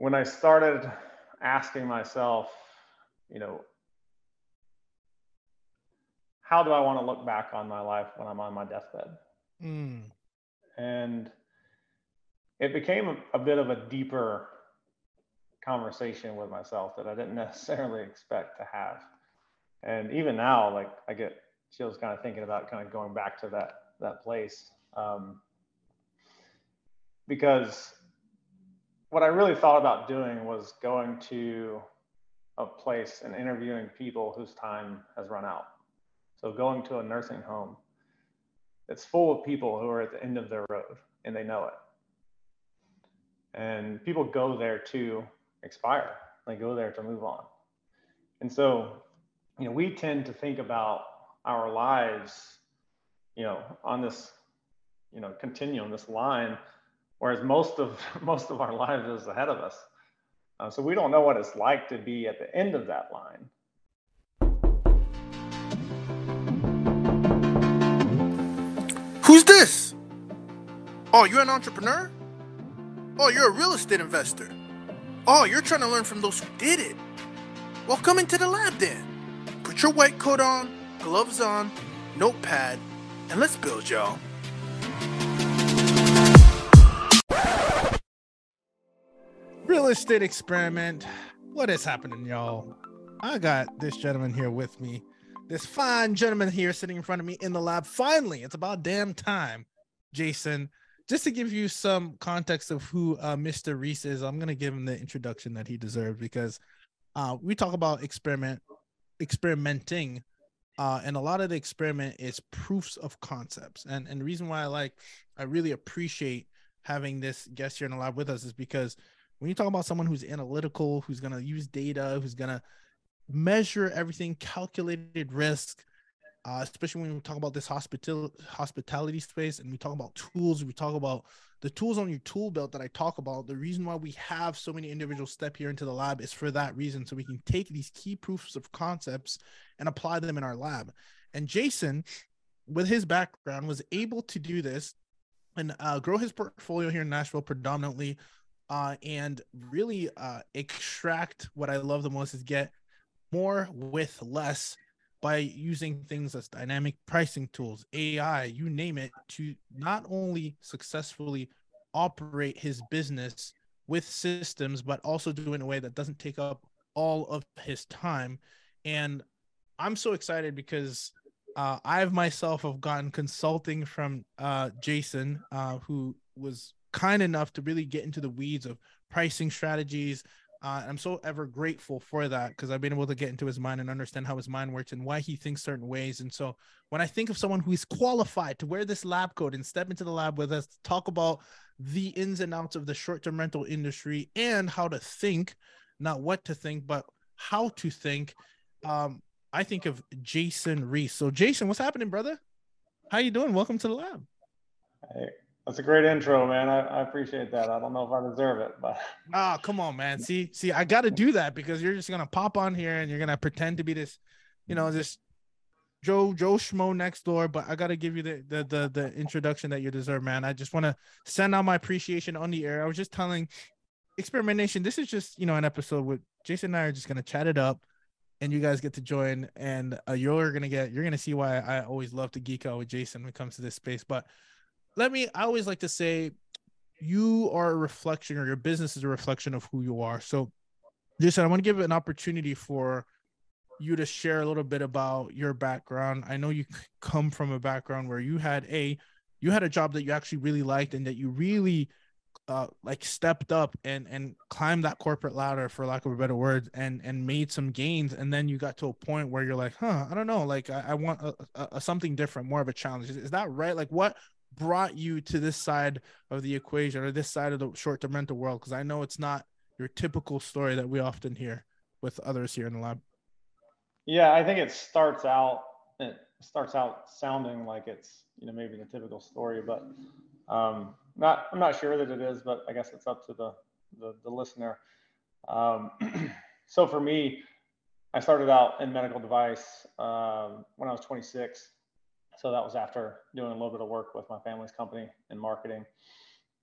when I started asking myself, you know, how do I want to look back on my life when I'm on my deathbed? Mm. And it became a, a bit of a deeper conversation with myself that I didn't necessarily expect to have. And even now, like I get chills kind of thinking about kind of going back to that that place. Um, because what I really thought about doing was going to a place and interviewing people whose time has run out. So going to a nursing home it's full of people who are at the end of their road and they know it. And people go there to expire. They go there to move on. And so, you know, we tend to think about our lives, you know, on this, you know, continuum, this line, whereas most of most of our lives is ahead of us. Uh, so we don't know what it's like to be at the end of that line. Who's this? Oh, you're an entrepreneur? Oh, you're a real estate investor. Oh, you're trying to learn from those who did it. Well, come into the lab then. Put your white coat on, gloves on, notepad, and let's build, y'all. Estate experiment. What is happening, y'all? I got this gentleman here with me this fine gentleman here sitting in front of me in the lab. Finally, it's about damn time, Jason. Just to give you some context of who uh, Mr. Reece is, I'm gonna give him the introduction that he deserves because uh, we talk about experiment, experimenting, uh, and a lot of the experiment is proofs of concepts. And and the reason why I like, I really appreciate having this guest here in the lab with us is because when you talk about someone who's analytical, who's gonna use data, who's gonna measure everything, calculated risk, uh, especially when we talk about this hospital hospitality space and we talk about tools, we talk about the tools on your tool belt that I talk about. The reason why we have so many individuals step here into the lab is for that reason, so we can take these key proofs of concepts and apply them in our lab. And Jason, with his background, was able to do this and uh, grow his portfolio here in Nashville predominantly. Uh, and really uh, extract what I love the most is get more with less by using things as dynamic pricing tools, AI, you name it, to not only successfully operate his business with systems, but also do it in a way that doesn't take up all of his time. And I'm so excited because uh, I've myself have gotten consulting from uh, Jason, uh, who was kind enough to really get into the weeds of pricing strategies, uh, I'm so ever grateful for that because I've been able to get into his mind and understand how his mind works and why he thinks certain ways. And so when I think of someone who is qualified to wear this lab coat and step into the lab with us, talk about the ins and outs of the short term rental industry and how to think, not what to think, but how to think, um, I think of Jason Reece. So, Jason, what's happening, brother? How you doing? Welcome to the lab. That's a great intro, man. I, I, appreciate that. I don't know if I deserve it, but oh, come on, man. See, see, I got to do that because you're just gonna pop on here and you're gonna pretend to be this, you know, this Joe Joe Schmo next door. But I got to give you the, the the the introduction that you deserve, man. I just want to send out my appreciation on the air. I was just telling experimentation. This is just you know an episode with Jason and I are just gonna chat it up and you guys get to join and uh, you're gonna get you're gonna see why i always love to geek out with jason when it comes to this space but let me i always like to say you are a reflection or your business is a reflection of who you are. So jason i want to give an opportunity for you to share a little bit about your background. I know you come from a background where you had a you had a job that you actually really liked and that you really uh, like stepped up and and climbed that corporate ladder for lack of a better word and and made some gains. And then you got to a point where you're like huh i don't know. Like i, I want a, a, a something different more of a challenge. Is, is that right? Like what brought you to this side of the equation or this side of the short-term rental world? Because I know it's not your typical story that we often hear with others here in the lab. Yeah, I think it starts out it starts out sounding like it's you know maybe the typical story, but um, not I'm not sure that it is, but I guess it's up to the the, the listener. Um, so for me, I started out in medical device um, when I was 26. So that was after doing a little bit of work with my family's company in marketing.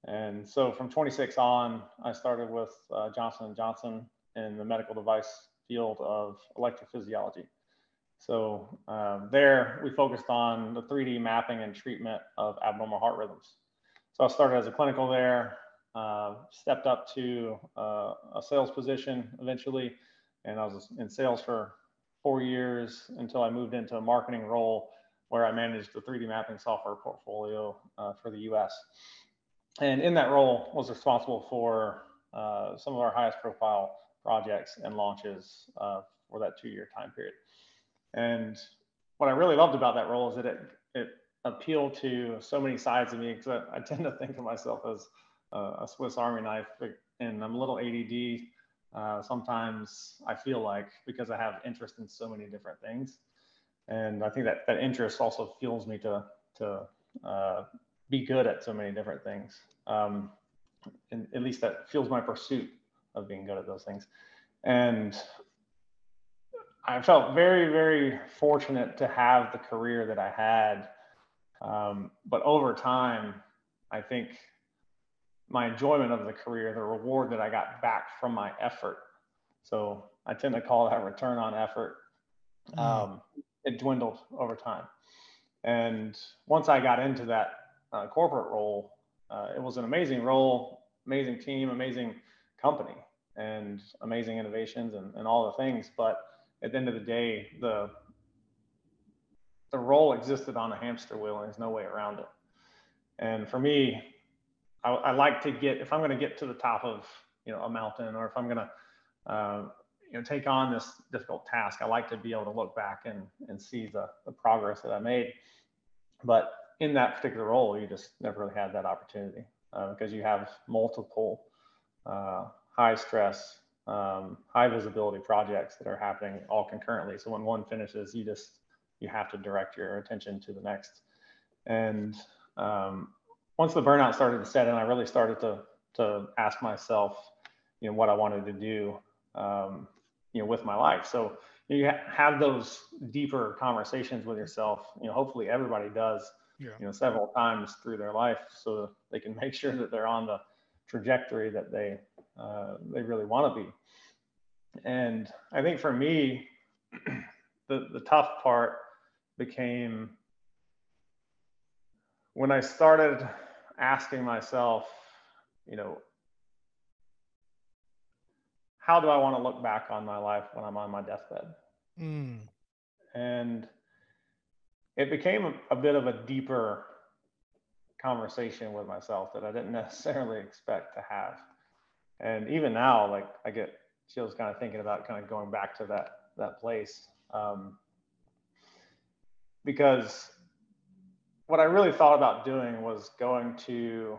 And so from 26 on, I started with uh, Johnson & Johnson in the medical device field of electrophysiology. So um, there we focused on the 3D mapping and treatment of abnormal heart rhythms. So I started as a clinical there, uh, stepped up to uh, a sales position eventually, and I was in sales for four years until I moved into a marketing role where I managed the 3D mapping software portfolio uh, for the US. And in that role was responsible for uh, some of our highest profile projects and launches uh, for that two year time period. And what I really loved about that role is that it, it appealed to so many sides of me because I, I, tend to think of myself as a Swiss Army knife and I'm a little ADD. Uh, sometimes I feel like because I have interest in so many different things. And I think that that interest also fuels me to, to uh, be good at so many different things. Um, and at least that fuels my pursuit of being good at those things. And I felt very, very fortunate to have the career that I had. Um, but over time, I think my enjoyment of the career, the reward that I got back from my effort. So I tend to call that return on effort. Mm. Um, it dwindled over time. And once I got into that uh, corporate role, uh, it was an amazing role, amazing team, amazing company, and amazing innovations and, and all the things. But at the end of the day, the the role existed on a hamster wheel, and there's no way around it. And for me, I, I like to get if I'm going to get to the top of you know a mountain, or if I'm going to uh, you know take on this difficult task, I like to be able to look back and and see the the progress that I made. But in that particular role, you just never really had that opportunity uh, because you have multiple uh, high stress, um, high visibility projects that are happening all concurrently. So when one finishes, you just you have to direct your attention to the next. And um, once the burnout started to set in, I really started to to ask myself, you know, what I wanted to do, um, you know, with my life. So you have those deeper conversations with yourself. You know, hopefully everybody does yeah. you know, several times through their life so they can make sure that they're on the trajectory that they uh, they really want to be. And I think for me, the the tough part became when I started asking myself, you know, how do I want to look back on my life when I'm on my deathbed? Mm. And it became a, a bit of a deeper conversation with myself that I didn't necessarily expect to have. And even now, like I get chills kind of thinking about kind of going back to that that place. Um, because what I really thought about doing was going to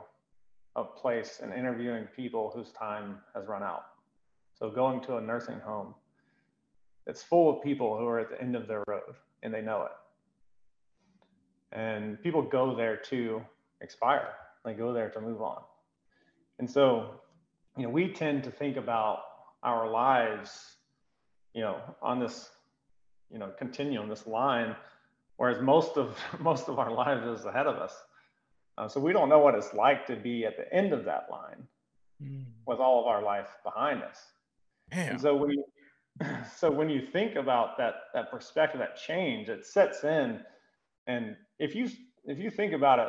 a place and interviewing people whose time has run out. So going to a nursing home it's full of people who are at the end of their road and they know it. And people go there to expire. They go there to move on. And so you know we tend to think about our lives you know on this you know continuum this line whereas most of most of our lives is ahead of us. Uh, so we don't know what it's like to be at the end of that line mm. with all of our life behind us Damn. and so when you so when you think about that that perspective that change it sets in and if you if you think about it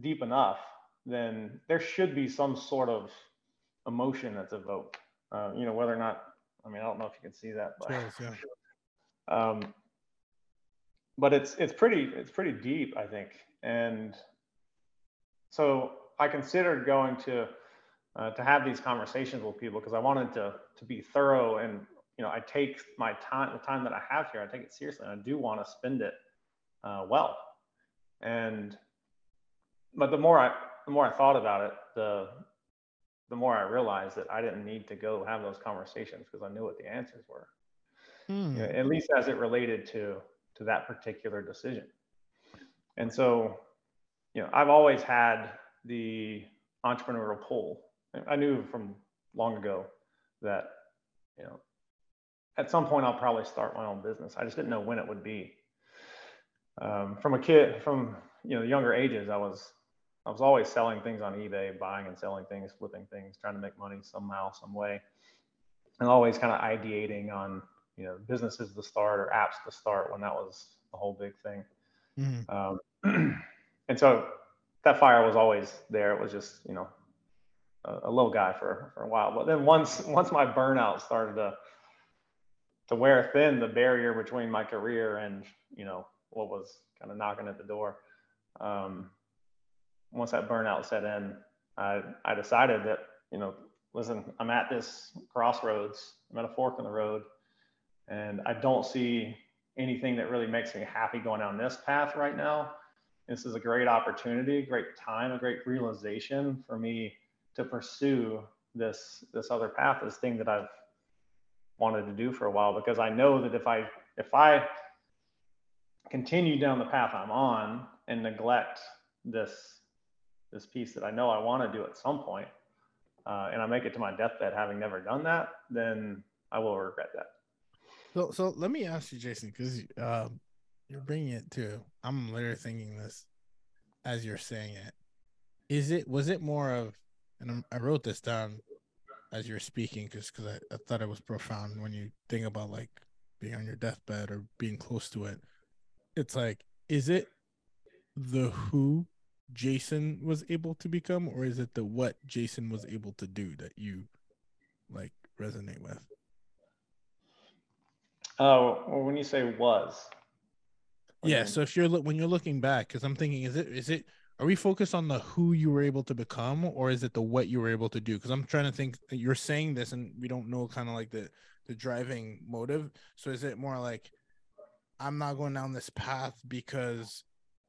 deep enough, then there should be some sort of emotion that's evoked. Uh, you know, whether or not I mean, I don't know if you can see that, but yes, yeah. um, but it's it's pretty it's pretty deep, I think. And so I considered going to uh, to have these conversations with people because I wanted to to be thorough and you know I take my time the time that I have here I take it seriously and I do want to spend it uh, well. And but the more I the more I thought about it, the the more I realized that I didn't need to go have those conversations because I knew what the answers were. Hmm. You know, at least as it related to to that particular decision. And so, you know, I've always had the entrepreneurial pull. I knew from long ago that, you know, at some point I'll probably start my own business. I just didn't know when it would be um, from a kid from you know younger ages i was I was always selling things on eBay, buying and selling things, flipping things, trying to make money somehow, some way, and always kind of ideating on you know businesses to start or apps to start when that was the whole big thing. Mm-hmm. Um, and so that fire was always there. It was just you know a, a, little guy for for a while, but then once once my burnout started to to wear thin the barrier between my career and you know what was kind of knocking at the door. Um, once that burnout set in, I, I decided that, you know, listen, I'm at this crossroads, I'm at a fork in the road, and I don't see anything that really makes me happy going down this path right now. This is a great opportunity, great time, a great realization for me to pursue this this other path, this thing that I've wanted to do for a while because I know that if I if I continue down the path I'm on and neglect this this piece that I know I want to do at some point, uh, and I make it to my deathbed having never done that, then I will regret that. So, so let me ask you, Jason, because uh, you're bringing it to. I'm literally thinking this as you're saying it. Is it was it more of, and I wrote this down as you're speaking, just because I, I thought it was profound when you think about like being on your deathbed or being close to it. It's like, is it the who Jason was able to become, or is it the what Jason was able to do that you like resonate with? Oh, well, when you say was, yeah. So if you're when you're looking back, because I'm thinking, is it is it are we focused on the who you were able to become, or is it the what you were able to do? Because I'm trying to think. You're saying this, and we don't know kind of like the the driving motive. So is it more like I'm not going down this path because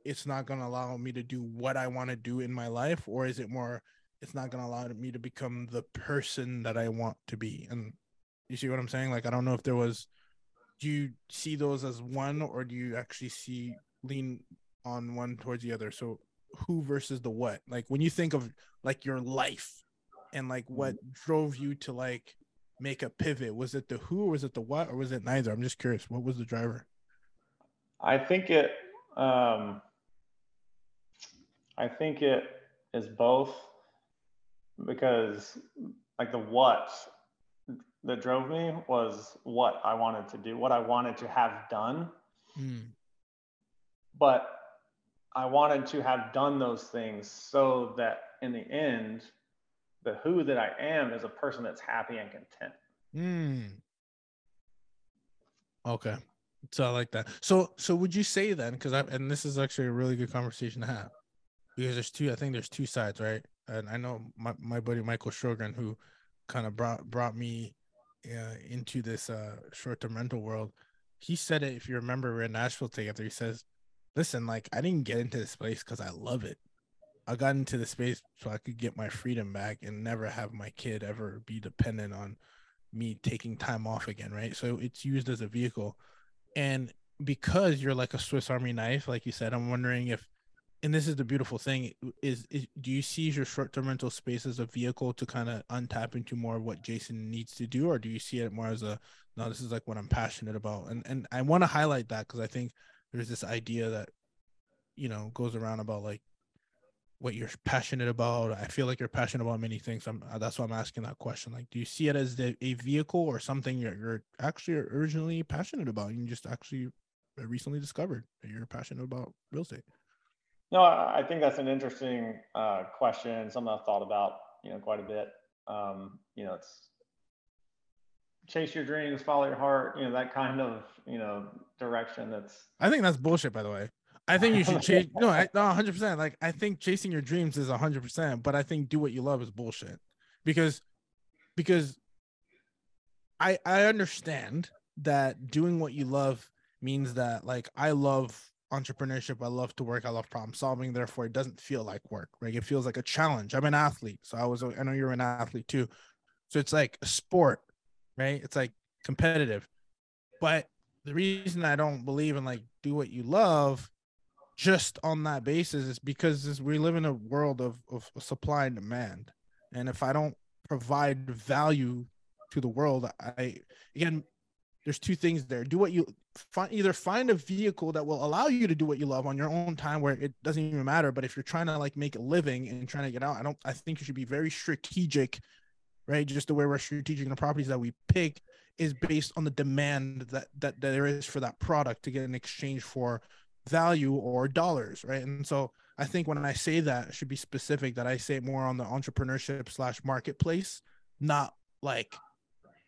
it's not going to allow me to do what I want to do in my life, or is it more it's not going to allow me to become the person that I want to be? And you see what I'm saying? Like I don't know if there was. Do you see those as one, or do you actually see lean on one towards the other? So who versus the what? Like when you think of like your life and like what drove you to like make a pivot, was it the who, or was it the what, or was it neither? I'm just curious. What was the driver? I think it. um I think it is both because like the what that drove me was what I wanted to do, what I wanted to have done. Mm. But I wanted to have done those things so that in the end, the who that I am is a person that's happy and content. Mm. Okay. So I like that. So so would you say then, because I and this is actually a really good conversation to have because there's two. I think there's two sides, right? And I know my, my buddy Michael Shogren, who kind of brought brought me uh, into this uh, short term rental world. He said it. If you remember, we're in Nashville together. He says, "Listen, like I didn't get into this place because I love it. I got into the space so I could get my freedom back and never have my kid ever be dependent on me taking time off again, right? So it's used as a vehicle, and because you're like a Swiss Army knife, like you said, I'm wondering if and this is the beautiful thing is, is do you see your short-term rental space as a vehicle to kind of untap into more of what jason needs to do or do you see it more as a no this is like what i'm passionate about and and i want to highlight that because i think there's this idea that you know goes around about like what you're passionate about. I feel like you're passionate about many things. I'm, uh, that's why i'm asking that question. Like do you see it as the, a vehicle or something you're, you're actually originally passionate about you just actually recently discovered that you're passionate about real estate? No, I think that's an interesting uh, question, something I've thought about, you know, quite a bit. Um, you know, it's chase your dreams, follow your heart, you know, that kind of, you know, direction. That's. I think that's bullshit, by the way. I think you should chase. no, I, no, hundred percent. Like I think chasing your dreams is hundred percent, but I think do what you love is bullshit, because, because. I I understand that doing what you love means that like I love entrepreneurship. I love to work. I love problem solving. Therefore, it doesn't feel like work. Right? It feels like a challenge. I'm an athlete, so I was. I know you're an athlete too. So it's like a sport, right? It's like competitive. But the reason I don't believe in like do what you love, just on that basis, is because we live in a world of of supply and demand, and if I don't provide value to the world, I again, there's two things there. Do what you find either find a vehicle that will allow you to do what you love on your own time where it doesn't even matter but if you're trying to like make a living and trying to get out i don't i think you should be very strategic right? Just the way we're strategic the properties that we pick is based on the demand that that, there is for that product to get in exchange for value or dollars right? And so i think when i say that it should be specific that i say more on the entrepreneurship slash marketplace not like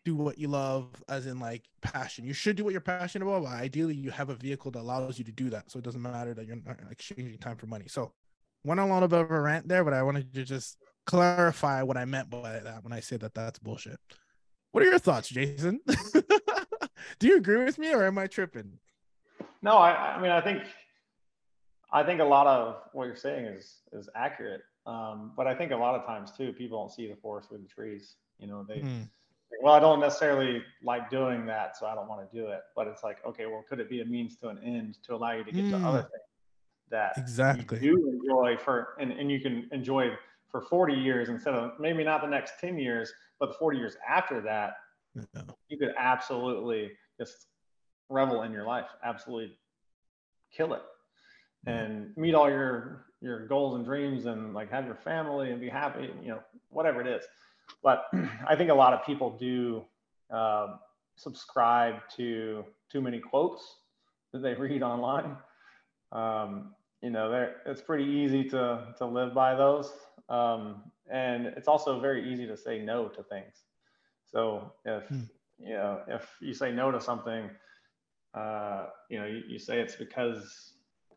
do what you love as in like passion. You should do what you're passionate about but ideally you have a vehicle that allows you to do that. So it doesn't matter that you're not exchanging time for money. So went a bit of a rant there but i wanted to just clarify what i meant by that when i say that that's bullshit what are your thoughts jason do you agree with me or am i tripping no i i mean i think i think a lot of what you're saying is is accurate um, but i think a lot of times too people don't see the forest with the trees you know they mm well, I don't necessarily like doing that, so I don't want to do it. But it's like, okay, well, could it be a means to an end to allow you to get mm. to other mm. things that exactly you enjoy for, and, and you can enjoy for 40 years instead of maybe not the next 10 years, but the 40 years after that, you could absolutely just revel in your life, absolutely kill it. And meet all your your goals and dreams and like have your family and be happy you know whatever it is. But I think a lot of people do uh, subscribe to too many quotes that they read online. Um, you know, it's pretty easy to to live by those, um, and it's also very easy to say no to things. So if hmm. you know if you say no to something, uh, you know, you, you say it's because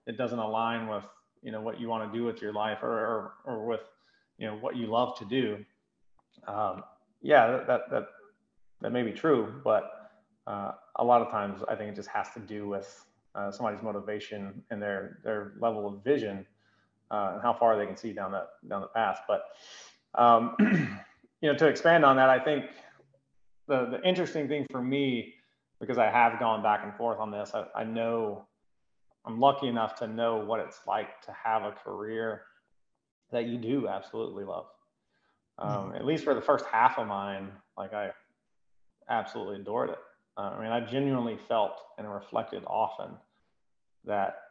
it doesn't align with you know what you want to do with your life or, or, or with you know what you love to do um, yeah, that, that, that may be true, but uh, a lot of times I think it just has to do with uh, somebody's motivation and their, their level of vision uh, and how far they can see down that, down the path. But, um, you know, to expand on that, I think the, the interesting thing for me, because I have gone back and forth on this, I, I know I'm lucky enough to know what it's like to have a career that you do absolutely love. Um, mm-hmm. At least for the first half of mine, like I absolutely adored it. Uh, I mean, I genuinely felt and reflected often that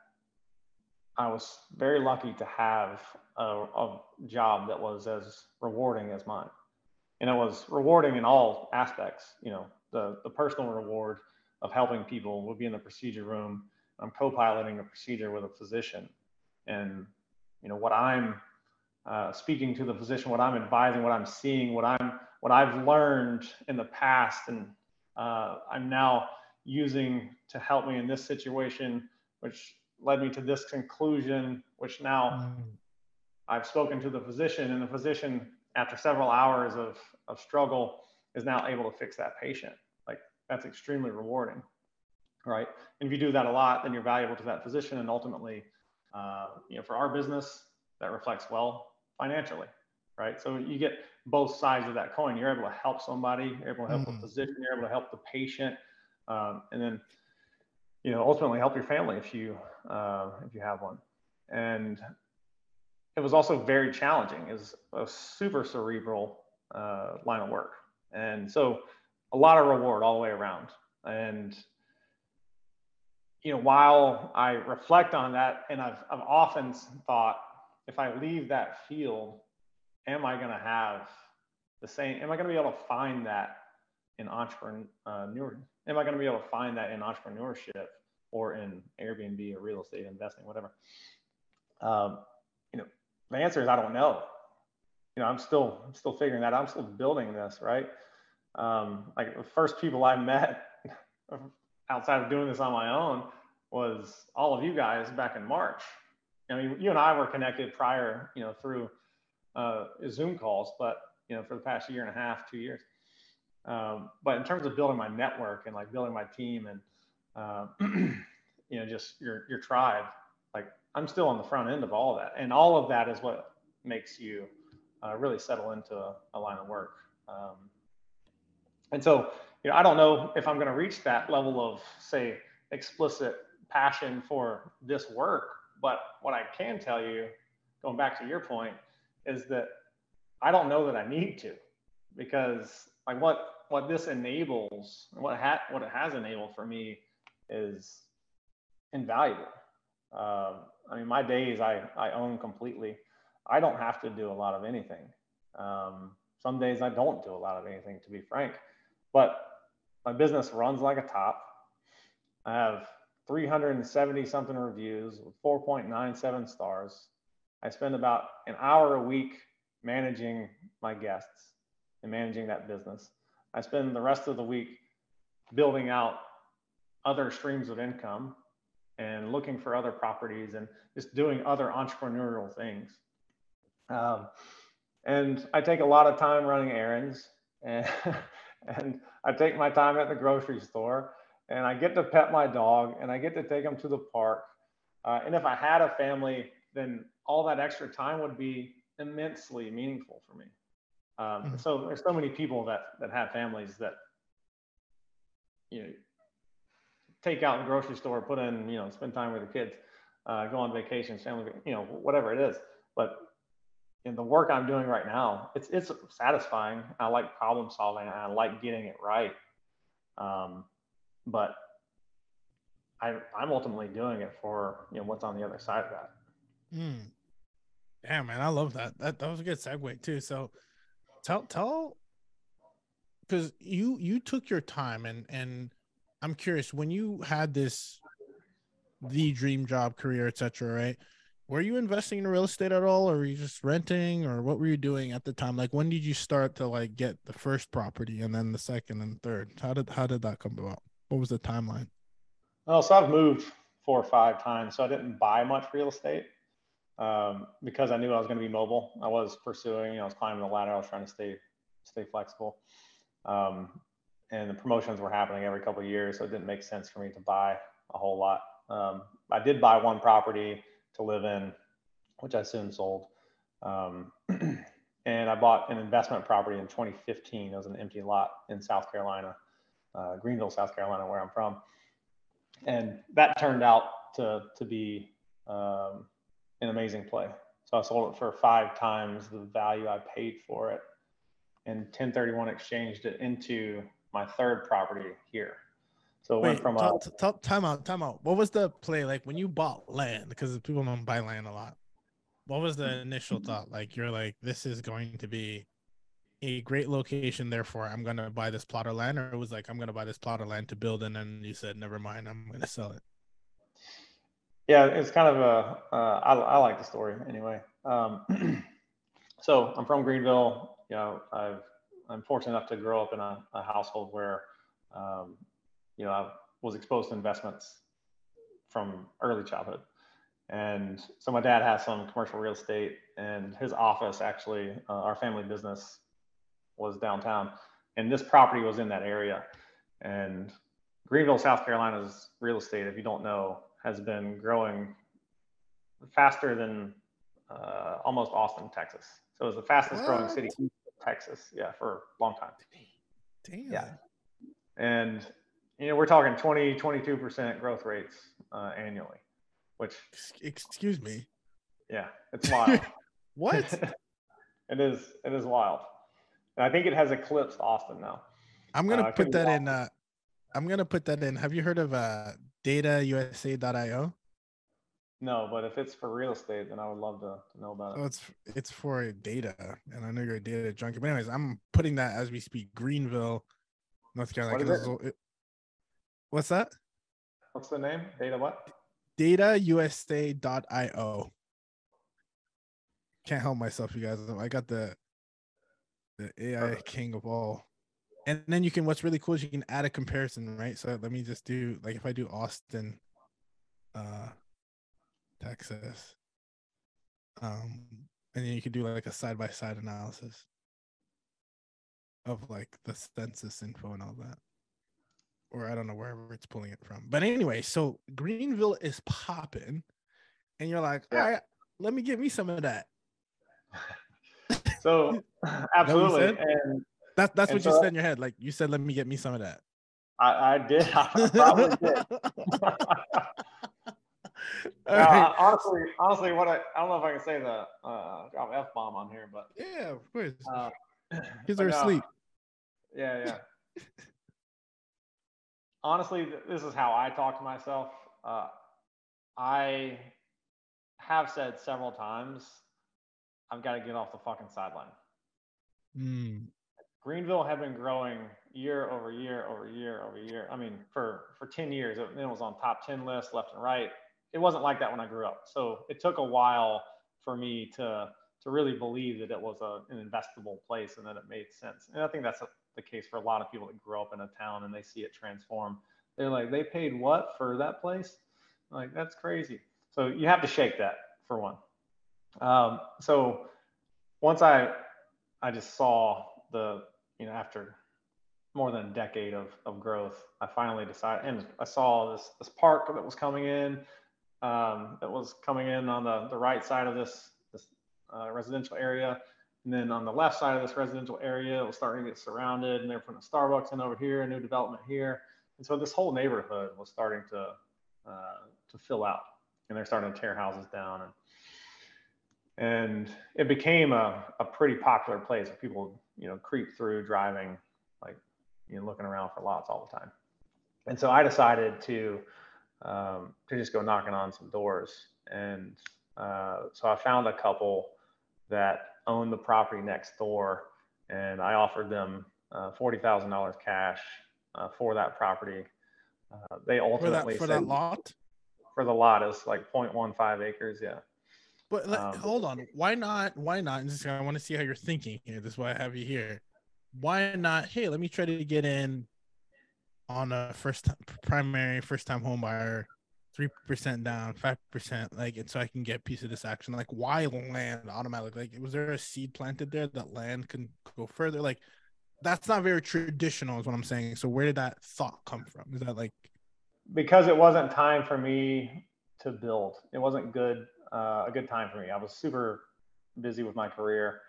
I was very lucky to have a, a, job that was as rewarding as mine. And it was rewarding in all aspects. You know, the, the personal reward of helping people would be in the procedure room. I'm co-piloting a procedure with a physician. And, you know, what I'm uh, speaking to the physician, what I'm advising, what I'm seeing, what I'm what I've learned in the past, and uh, I'm now using to help me in this situation, which led me to this conclusion, which now mm. I've spoken to the physician, and the physician, after several hours of, of struggle, is now able to fix that patient. Like that's extremely rewarding, right? And if you do that a lot, then you're valuable to that physician, and ultimately, uh, you know, for our business, that reflects well financially, right? So you get both sides of that coin. You're able to help somebody, you're able to help mm. the physician, you're able to help the patient, um, and then you know ultimately help your family if you uh, if you have one. And it was also very challenging. It's a super cerebral uh, line of work, and so a lot of reward all the way around. And you know, while I reflect on that, and I've I've often thought if I leave that field, am I going to have the same? Am I going to be able to find that in entrepreneur? Am I going to be able to find that in entrepreneurship or in Airbnb or real estate investing, whatever? Um, you know, the answer is I don't know. You know, I'm still I'm still figuring that. I'm still building this, right? Um, like the first people I met outside of doing this on my own was all of you guys back in March I mean, you and I were connected prior, you know, through uh, Zoom calls, but you know, for the past year and a half, two years. Um, but in terms of building my network and like building my team and uh, you know, just your your tribe, like I'm still on the front end of all of that, and all of that is what makes you uh, really settle into a, a line of work. Um, and so, you know, I don't know if I'm going to reach that level of, say, explicit passion for this work but what I can tell you, going back to your point, is that I don't know that I need to, because like what what this enables, what ha- what it has enabled for me is invaluable. Uh, I mean, my days I, I own completely. I don't have to do a lot of anything. Um, some days I don't do a lot of anything, to be frank, but my business runs like a top. I have 370 something reviews with 4.97 stars. I spend about an hour a week managing my guests and managing that business. I spend the rest of the week building out other streams of income and looking for other properties and just doing other entrepreneurial things. Um, and I take a lot of time running errands and, and I take my time at the grocery store and I get to pet my dog and I get to take him to the park. Uh, and if I had a family, then all that extra time would be immensely meaningful for me. Um, mm-hmm. So there's so many people that that have families that you know take out the grocery store, put in you know spend time with the kids, uh, go on vacations, family, you know whatever it is. But in the work I'm doing right now, it's it's satisfying. I like problem solving. I like getting it right. Um, but I, I'm ultimately doing it for you know what's on the other side of that. Mm. Damn, man, I love that. That that was a good segue too. So, tell tell, because you you took your time and and I'm curious when you had this the dream job career etc right were you investing in real estate at all or were you just renting or what were you doing at the time? Like when did you start to like get the first property and then the second and third? How did how did that come about? What was the timeline? Well, so I've moved four or five times, so I didn't buy much real estate um, because I knew I was going to be mobile. I was pursuing, you know, I was climbing the ladder. I was trying to stay stay flexible, um, and the promotions were happening every couple of years, so it didn't make sense for me to buy a whole lot. Um, I did buy one property to live in, which I soon sold. Um, and I bought an investment property in 2015. It was an empty lot in South Carolina uh, Greenville, South Carolina, where I'm from. And that turned out to, to be um, an amazing play. So I sold it for five times the value I paid for it and 1031 exchanged it into my third property here. So it Wait, went from a t- t- time out, time out. What was the play like when you bought land? Because people don't buy land a lot. What was the initial thought? Like you're like, this is going to be a great location, therefore I'm gonna buy this plot of land, or it was like I'm gonna buy this plot of land to build, and then you said never mind, I'm gonna sell it. Yeah, it's kind of a. Uh, I, I like the story anyway. Um, so I'm from Greenville. You know, I've I'm fortunate enough to grow up in a, a household where, um, you know, I was exposed to investments from early childhood. And so my dad has some commercial real estate, and his office actually, uh, our family business was downtown, and this property was in that area. And Greenville, South Carolina's real estate, if you don't know, has been growing faster than uh, almost Austin, Texas. So it was the fastest growing city in Texas, yeah, for a long time. Damn. Yeah. And you know, we're talking 20, 22% growth rates uh, annually, which excuse me. Yeah, it's wild. what? it is it is wild. And I think it has eclipsed Austin now. I'm gonna uh, put that in. Uh, I'm gonna put that in. Have you heard of uh, DataUSA.io? No, but if it's for real estate, then I would love to, to know about it. Oh, it's it's for data, and I know you're a data junkie. But anyways, I'm putting that as we speak. Greenville, North Carolina. What is it? what's that? What's the name? Data what? DataUSA.io. Can't help myself, you guys. I got the the AI Perfect. king of all. And then you can what's really cool is you can add a comparison, right? So let me just do like if I do Austin, uh Texas. Um, and then you can do like a side by side analysis of like the census info and all that. Or I don't know wherever it's pulling it from. But anyway, so Greenville is popping, and you're like, all right, let me give me some of that. So absolutely, and that, that's and what so you said in your head. Like you said, let me get me some of that. I, I did. I probably did. right. honestly, honestly, what I I don't know if I can say the uh, drop f bomb on here, but yeah, of course. Uh, Kids are asleep. yeah, yeah. honestly, this is how I talk to myself. Uh, I have said several times, I've got to get off the fucking sideline. Mm. Greenville had been growing year over year over year over year. I mean, for for 10 years, it, it was on top 10 lists left and right. It wasn't like that when I grew up. So it took a while for me to to really believe that it was a, an investable place and that it made sense. And I think that's a, the case for a lot of people that grow up in a town and they see it transform. They're like, they paid what for that place? Like, that's crazy. So you have to shake that for one. Um, so once I, I just saw the, you know, after more than a decade of, of growth, I finally decided, and I saw this, this park that was coming in, um, that was coming in on the, the right side of this, this uh, residential area. And then on the left side of this residential area, it was starting to get surrounded, and they're putting a Starbucks in over here, a new development here. And so this whole neighborhood was starting to uh, to fill out, and they're starting to tear houses down, and and it became a, a pretty popular place. People, you know, creep through driving, like you know, looking around for lots all the time. And so I decided to um, to just go knocking on some doors, and uh, so I found a couple that owned the property next door, and I offered them uh, forty thousand dollars cash uh, for that property. Uh, they ultimately for that, for that lot for the lot is like 0.15 acres. Yeah. But um, hold on, why not? Why not? I want to see how you're thinking here. This is why I have you here. Why not? Hey, let me try to get in on a first time, primary first time home buyer three percent down, five percent, like, and so I can get a piece of this action. Like, why land automatically? Like, was there a seed planted there that land can go further? Like, that's not very traditional, is what I'm saying. So, where did that thought come from? Is that like because it wasn't time for me to build? It wasn't good, uh, a good time for me. I was super busy with my career.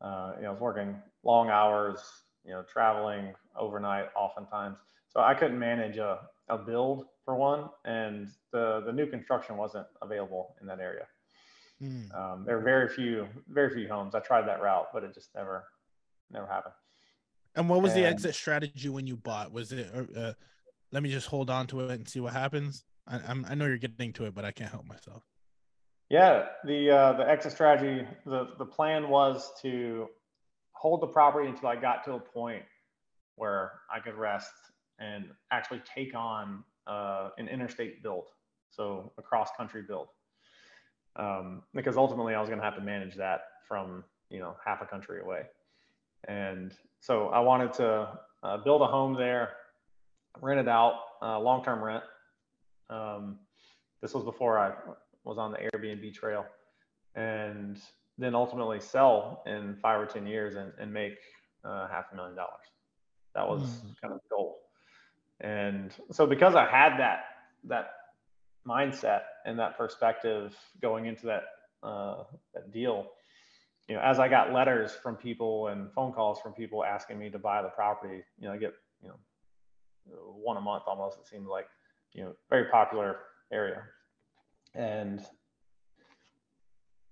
Uh, you know, I was working long hours, you know, traveling overnight oftentimes. So I couldn't manage a, a build for one, and the the new construction wasn't available in that area. Mm. Um, there are very few very few homes. I tried that route, but it just never never happened. And what was and, the exit strategy when you bought? Was it uh, uh, let me just hold on to it and see what happens? I, I'm, I know you're getting to it, but I can't help myself. Yeah, the uh, the exit strategy. The the plan was to hold the property until I got to a point where I could rest and actually take on uh, an interstate build, so a cross country build. Um, because ultimately I was going to have to manage that from you know half a country away, and so I wanted to uh, build a home there, rent it out, uh, long term rent. Um, this was before I was on the Airbnb trail, and then ultimately sell in five or ten years and, and make uh, half a million dollars. That was mm. kind of the goal. And so because I had that that mindset and that perspective going into that uh, that deal, you know, as I got letters from people and phone calls from people asking me to buy the property, you know, I get you know one a month almost. It seems like you know very popular area, and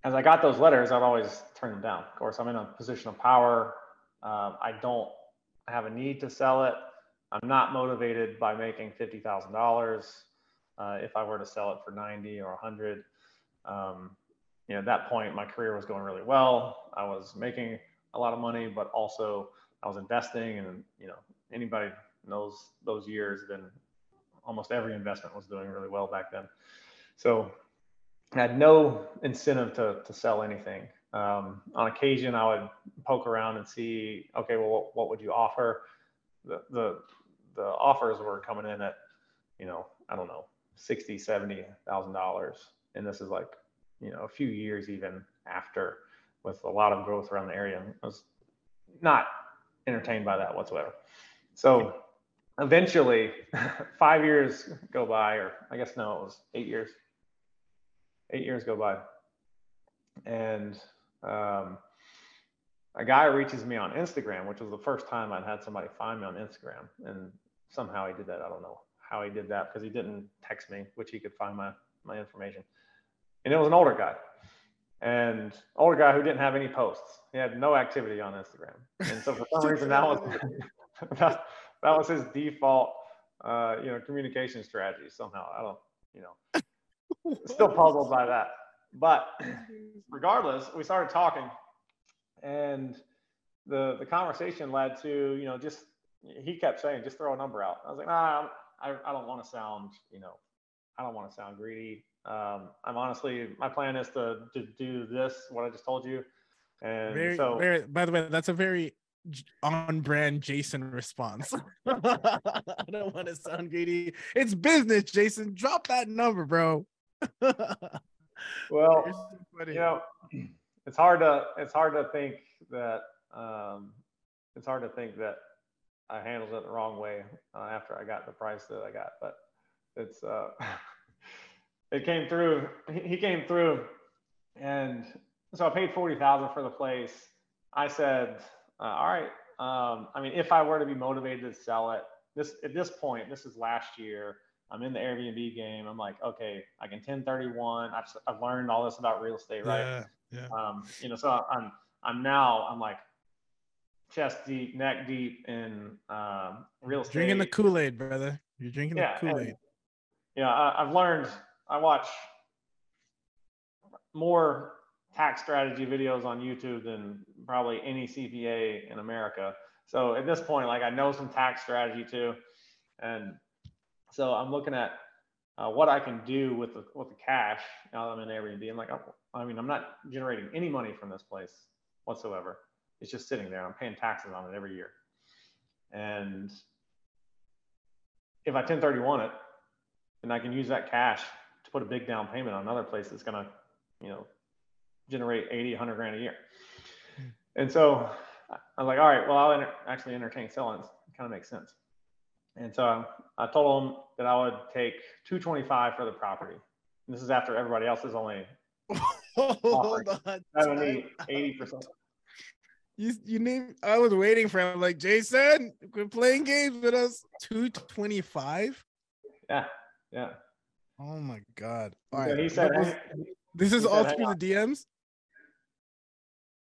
as I got those letters, I'd always turn them down. Of course, I'm in a position of power. Um, I don't have a need to sell it. I'm not motivated by making fifty thousand uh, dollars. If I were to sell it for ninety or a hundred, um, you know, at that point, my career was going really well. I was making a lot of money, but also I was investing, and you know, anybody knows those years, then almost every investment was doing really well back then. So I had no incentive to to sell anything. Um, on occasion, I would poke around and see, okay, well, what, what would you offer? The, the the offers were coming in at, you know, I don't know, sixty, seventy thousand dollars, and this is like, you know, a few years even after, with a lot of growth around the area. I was not entertained by that whatsoever. So eventually, five years go by, or I guess no, it was eight years. Eight years go by, and um, a guy reaches me on Instagram, which was the first time I'd had somebody find me on Instagram, and somehow he did that. I don't know how he did that because he didn't text me, which he could find my my information. And it was an older guy, and older guy who didn't have any posts. He had no activity on Instagram, and so for some reason that was that, that was his default uh, you know, communication strategy somehow. I don't, you know, still puzzled by that. But regardless, we started talking, and the the conversation led to, you know, just he kept saying, just throw a number out. I was like, nah, I, I don't want to sound, you know, I don't want to sound greedy. Um, I'm honestly, my plan is to, to do this, what I just told you. And very, so, very, by the way, that's a very on brand Jason response. I don't want to sound greedy. It's business, Jason. Drop that number, bro. well, you know, it's hard to it's hard to think that um, it's hard to think that I handled it the wrong way uh, after I got the price that I got, but it's uh, it came through. He came through, and so I paid forty thousand for the place. I said, uh, all right. Um, I mean, if I were to be motivated to sell it, this at this point, this is last year. I'm in the Airbnb game. I'm like, okay, I can 1031. I've, I've learned all this about real estate, right? Yeah, yeah. Um, you know, so I'm I'm now I'm like chest deep, neck deep in um, real estate. Drinking the Kool Aid, brother. You're drinking yeah, the Kool Aid. Yeah, I, I've learned. I watch more tax strategy videos on YouTube than probably any CPA in America. So at this point, like I know some tax strategy too, and so I'm looking at uh, what I can do with the with the cash now that I'm in Airbnb. I'm like, oh, I mean, I'm not generating any money from this place whatsoever. It's just sitting there. I'm paying taxes on it every year, and if I 1031 it, and I can use that cash to put a big down payment on another place that's gonna, you know, generate 80, 100 grand a year. Hmm. And so I was like, all right, well, I'll enter- actually entertain selling. It kind of makes sense. And so um, I told them that I would take 225 for the property. And this is after everybody else is only Hold on. 70, 80%. You, you name I was waiting for him like Jason, quit playing games with us. 225. Yeah, yeah. Oh my god. All right. He said, was, this is all through the DMs.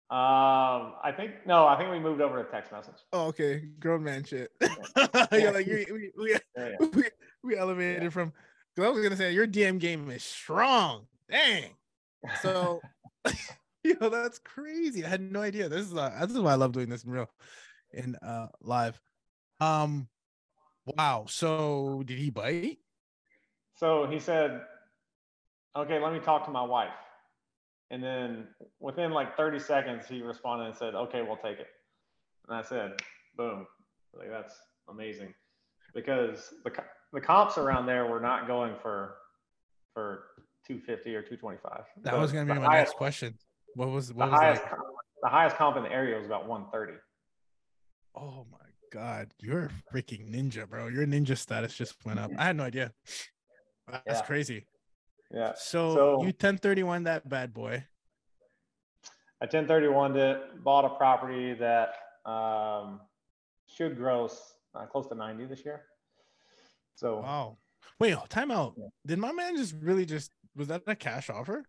Um, I think no, I think we moved over to text message. Oh, okay, grown man shit. Yeah. like we we we, yeah, yeah. we, we elevated from. Because I was gonna say your DM game is strong. Dang. So, you know that's crazy. I had no idea. This is uh, this is why I love doing this in real, in uh live. Um, wow. So did he bite? So he said, "Okay, let me talk to my wife." And then within like 30 seconds, he responded and said, okay, we'll take it. And I said, boom. Like, that's amazing because the, the comps around there were not going for, for 250 or 225. That the, was going to be my highest, next question. What was, what the was highest, comp, the highest comp in the area was about 130. Oh my God. You're a freaking ninja, bro. Your ninja status just went up. I had no idea. That's yeah. crazy. Yeah. So, so you 1031 that bad boy. I 1031 it, bought a property that um, should gross uh, close to 90 this year. So wow. Wait, time out. Yeah. Did my man just really just was that a cash offer?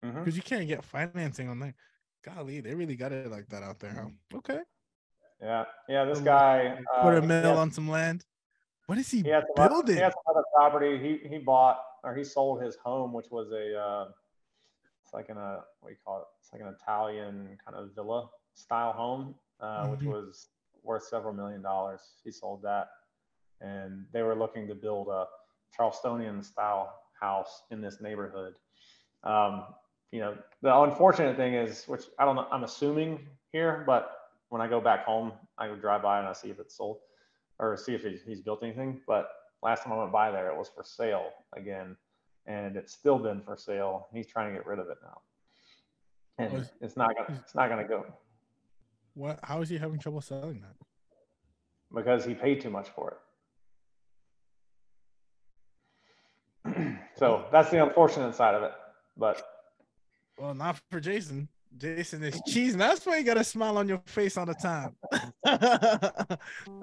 Because mm-hmm. you can't get financing on that. Golly, they really got it like that out there, huh? Okay. Yeah, yeah. This guy put a uh, mill on some land. What is he, he building? he has some other property. He he bought or he sold his home, which was a uh, it's like in a what do you call it? It's like an Italian kind of villa style home, uh, mm-hmm. which was worth several million dollars. He sold that, and they were looking to build a Charlestonian style house in this neighborhood. Um, you know, the unfortunate thing is, which I don't know, I'm assuming here, but when I go back home, I would drive by and I see if it's sold or see if he's built anything. But last time I went by there, it was for sale again, and it's still been for sale. He's trying to get rid of it now, and was, it's not gonna it's not gonna go. What? How is he having trouble selling that? Because he paid too much for it. so that's the unfortunate side of it, but. Well, not for Jason. Jason is cheese. That's why you got a smile on your face all the time.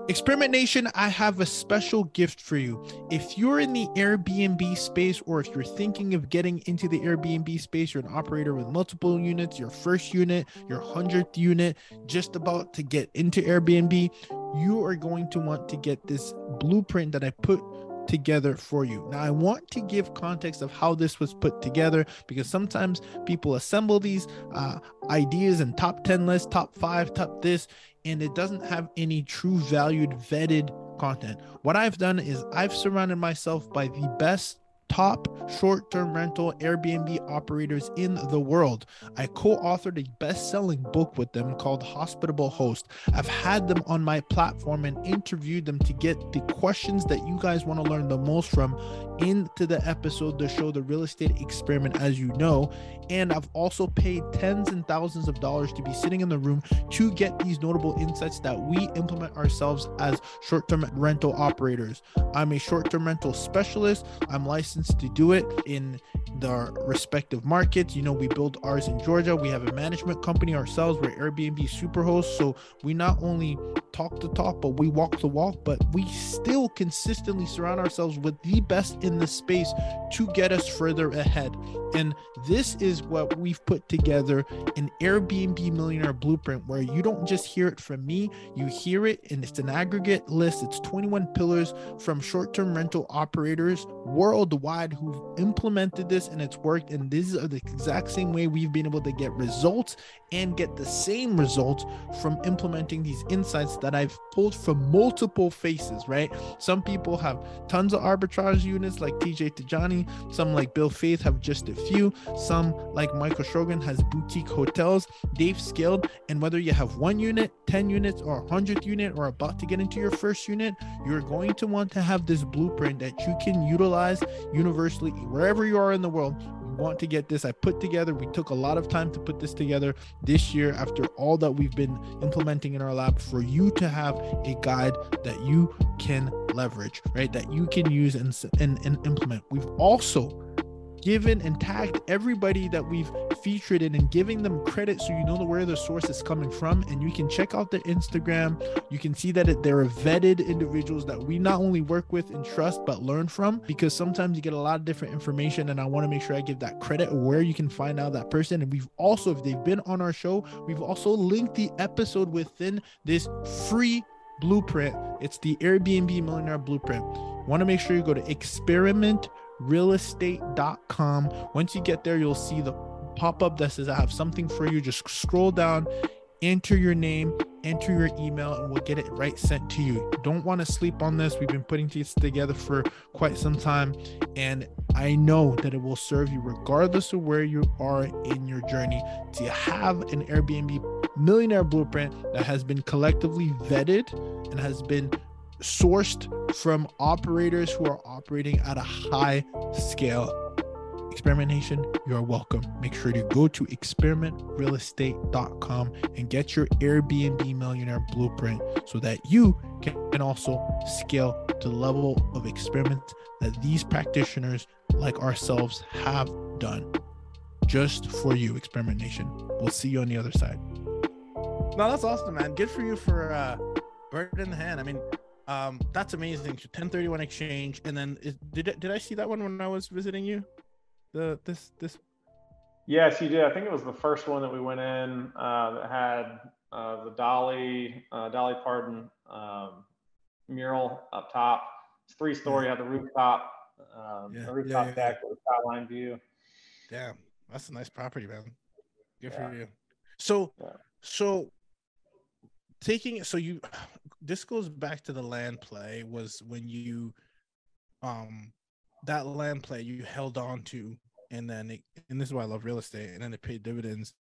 Experiment Nation, I have a special gift for you. If you're in the Airbnb space, or if you're thinking of getting into the Airbnb space, you're an operator with multiple units, your first unit, your hundredth unit, just about to get into Airbnb, you are going to want to get this blueprint that I put together for you. Now, I want to give context of how this was put together because sometimes people assemble these uh, ideas and top 10 lists, top five, top this, and it doesn't have any true valued, vetted content. What I've done is I've surrounded myself by the best top short term rental Airbnb operators in the world. I co authored a best selling book with them called Hospitable Host. I've had them on my platform and interviewed them to get the questions that you guys want to learn the most from into the episode to show the real estate experiment, as you know. And I've also paid tens and thousands of dollars to be sitting in the room to get these notable insights that we implement ourselves as short term rental operators. I'm a short term rental specialist. I'm licensed to do it in the respective markets. You know, we build ours in Georgia. We have a management company ourselves. We're Airbnb superhosts. So we not only talk the talk, but we walk the walk, but we still consistently surround ourselves with the best in the space to get us further ahead. And this is what we've put together an Airbnb millionaire blueprint where you don't just hear it from me, you hear it and it's an aggregate list. It's 21 pillars from short term rental operators worldwide who've implemented this and it's worked. And these are the exact same way we've been able to get results and get the same results from implementing these insights that I've pulled from multiple faces, right? Some people have tons of arbitrage units like TJ Tijani, some like Bill Faeth have just a few, some like Michael Sjogren has boutique hotels. They've scaled, and whether you have one unit, 10 units, or 100 unit, or about to get into your first unit, you're going to want to have this blueprint that you can utilize universally wherever you are in the world want to get this. I put together, we took a lot of time to put this together this year after all that we've been implementing in our lab for you to have a guide that you can leverage, right? That you can use and, and, and implement. We've also given and tagged everybody that we've featured in and giving them credit so you know where the source is coming from. And you can check out their instagram. You can see that they're vetted individuals that we not only work with and trust but learn from because sometimes you get a lot of different information. And i want to make sure i give that credit where you can find out that person. And we've also if they've been on our show we've also linked the episode within this free blueprint. It's the airbnb millionaire blueprint. Want to make sure you go to experiment realestate.com. Once you get there, you'll see the pop up that says, I have something for you. Just scroll down, enter your name, enter your email, and we'll get it right sent to you. Don't want to sleep on this. We've been putting this together for quite some time, and I know that it will serve you regardless of where you are in your journey to have an Airbnb millionaire blueprint that has been collectively vetted and has been sourced from operators who are operating at a high scale. Experiment Nation, you're welcome. Make sure to go to experimentrealestate.com and get your Airbnb millionaire blueprint so that you can also scale to the level of experiment that these practitioners like ourselves have done just for you, Experiment Nation. We'll see you on the other side. No, that's awesome, man. Good for you for uh bird in the hand. I mean, um, that's amazing. 1031 exchange, and then is, did did I see that one when I was visiting you? The this this. Yes, you did. I think it was the first one that we went in uh, that had uh, the Dolly uh, Dolly Parton um, mural up top. It's three story. Yeah. Had the rooftop, um, yeah. the rooftop yeah, yeah, deck with a skyline view. Damn, that's a nice property, man. Good for you. So, so taking so you this goes back to the land play was when you um that land play you held on to and then it, and this is why I love real estate and then it paid dividends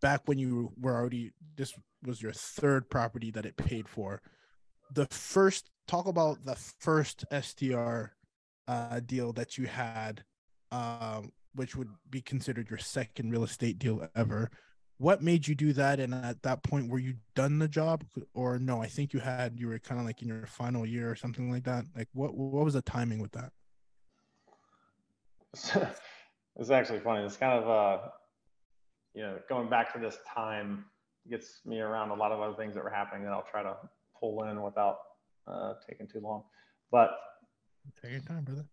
back when you were already this was your third property that it paid for. The first talk about the first STR uh, deal that you had um, which would be considered your second real estate deal ever what made you do that? And at that point were you done the job? Or no i think you had you were kind of like in your final year or something like that. Like what what was the timing with that? It's actually funny. It's kind of uh you know going back to this time gets me around a lot of other things that were happening that i'll try to pull in without uh, taking too long. But take your time brother.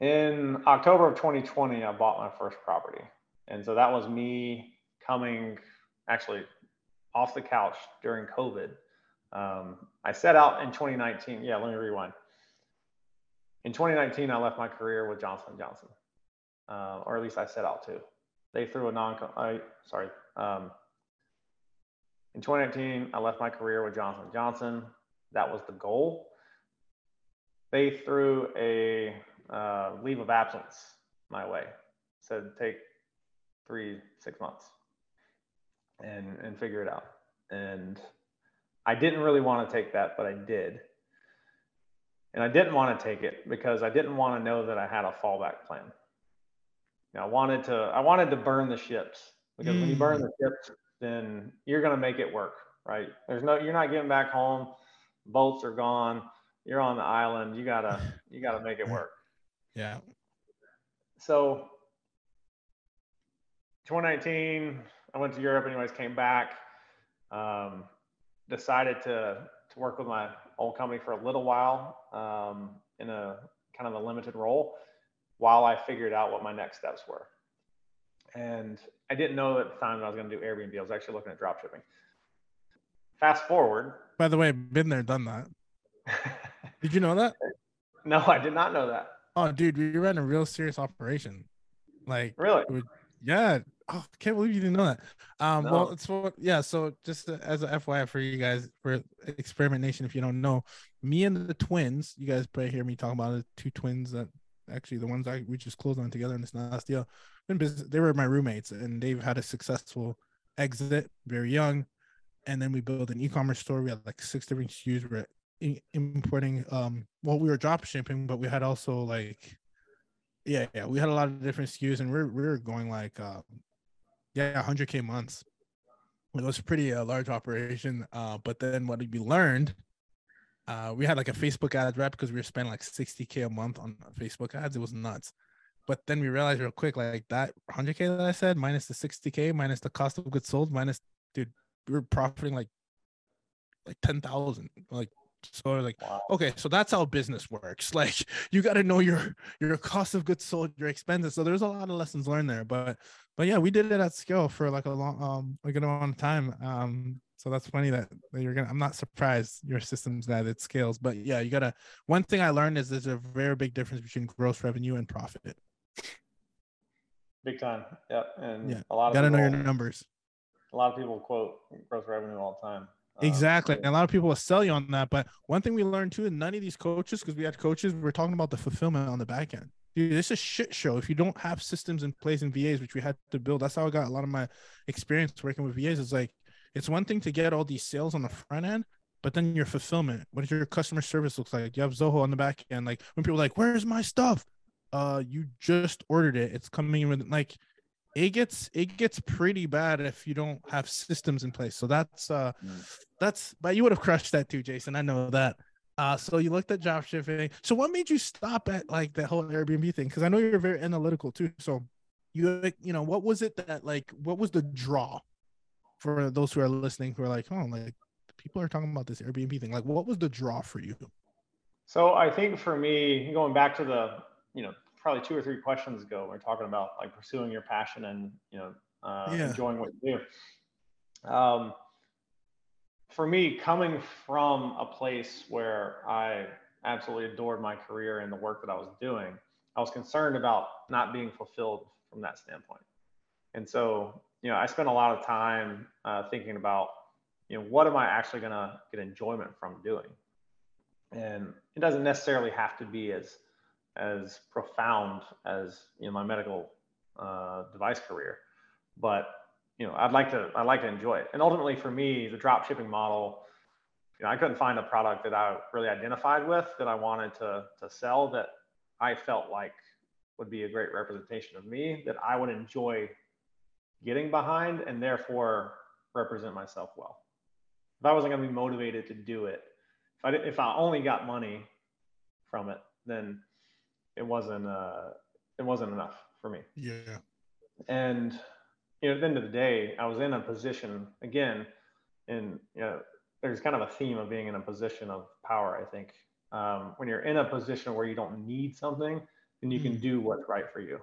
in october of 2020 i bought my first property. And so that was me coming actually off the couch during COVID Um, I set out in 2019. Yeah, let me rewind. In 2019, I left my career with Johnson Johnson, uh, or at least I set out to. They threw a non. I sorry. Um, in 2019, I left my career with Johnson Johnson. That was the goal. They threw a uh, leave of absence my way. Said take three, six months and and figure it out. And I didn't really want to take that, but I did. And I didn't want to take it because I didn't want to know that I had a fallback plan. Know, I wanted to I wanted to burn the ships because mm. when you burn the mm. ships, then you're going to make it work, right? There's no you're not getting back home. Boats are gone. You're on the island. You gotta you gotta make it work. Yeah. So 2019, I went to Europe anyways, came back, um, decided to, to work with my old company for a little while um, in a kind of a limited role while I figured out what my next steps were. And I didn't know at the time that I was going to do Airbnb. I was actually looking at drop shipping. Fast forward. By the way, been there, done that. did you know that? No, I did not know that. Oh, dude, we ran a real serious operation. Like, really? yeah, Oh, I can't believe you didn't know that. Um, no. well, it's what, yeah. So just as a FYI for you guys for Experiment Nation, if you don't know, me and the twins, you guys probably hear me talking about the Two twins that actually the ones I we just closed on together in this last deal. Been business, they were my roommates, and they've had a successful exit, very young, and then we built an e-commerce store. We had like six different SKUs. We are importing. Um, well, we were drop shipping, but we had also like yeah, yeah, we had a lot of different SKUs, and we're we're going like uh, yeah, 100k months. It was a pretty uh, large operation. Uh, but then what we learned, uh, we had like a Facebook ad rep because we were spending like 60k a month on Facebook ads. It was nuts. But then we realized real quick, like that 100k that I said, minus the 60k, minus the cost of goods sold, minus, dude, we were profiting like like 10,000, like so like, wow. okay, so that's how business works. Like you got to know your your cost of goods sold, your expenses. So there's a lot of lessons learned there. But but yeah, we did it at scale for like a long um a good amount of time. Um so that's funny that, that you're gonna I'm not surprised your systems that it scales. But yeah, you gotta one thing I learned is there's a very big difference between gross revenue and profit. Big time. Yep. And yeah, a lot of gotta people, know your numbers. A lot of people quote gross revenue all the time. Um, exactly. Um, and a lot of people will sell you on that. But one thing we learned too, in none of these coaches, because we had coaches, we are talking about the fulfillment on the back end. Dude, this is a shit show. If you don't have systems in place in VAs, which we had to build, that's how I got a lot of my experience working with VAs. It's like it's one thing to get all these sales on the front end, but then your fulfillment, what your customer service looks like? You have Zoho on the back end. Like when people like, Where's my stuff? Uh, you just ordered it. It's coming in with like it gets it gets pretty bad if you don't have systems in place. So that's uh mm. that's but you would have crushed that too, Jason. I know that. Uh so you looked at drop shipping. So what made you stop at like the whole Airbnb thing? Because I know you're very analytical too. So you you know what was it that like what was the draw for those who are listening who are like, oh like people are talking about this Airbnb thing. Like what was the draw for you? So I think for me, going back to the you know probably two or three questions ago, we are talking about like pursuing your passion and you know uh, yeah. enjoying what you do. Um, for me, coming from a place where I absolutely adored my career and the work that I was doing, I was concerned about not being fulfilled from that standpoint. And so, you know, I spent a lot of time uh, thinking about, you know, what am I actually going to get enjoyment from doing? And it doesn't necessarily have to be as as profound as you know my medical uh, device career, but you know I'd like to I'd like to enjoy it. And ultimately, for me, the drop shipping model, you know, I couldn't find a product that I really identified with that I wanted to to sell that I felt like would be a great representation of me that I would enjoy getting behind and therefore represent myself well. If I wasn't going to be motivated to do it, if I if I only got money from it, then it wasn't uh, it wasn't enough for me. Yeah. And you know, at the end of the day, I was in a position again, and you know, there's kind of a theme of being in a position of power. I think um, when you're in a position where you don't need something, then you mm. can do what's right for you.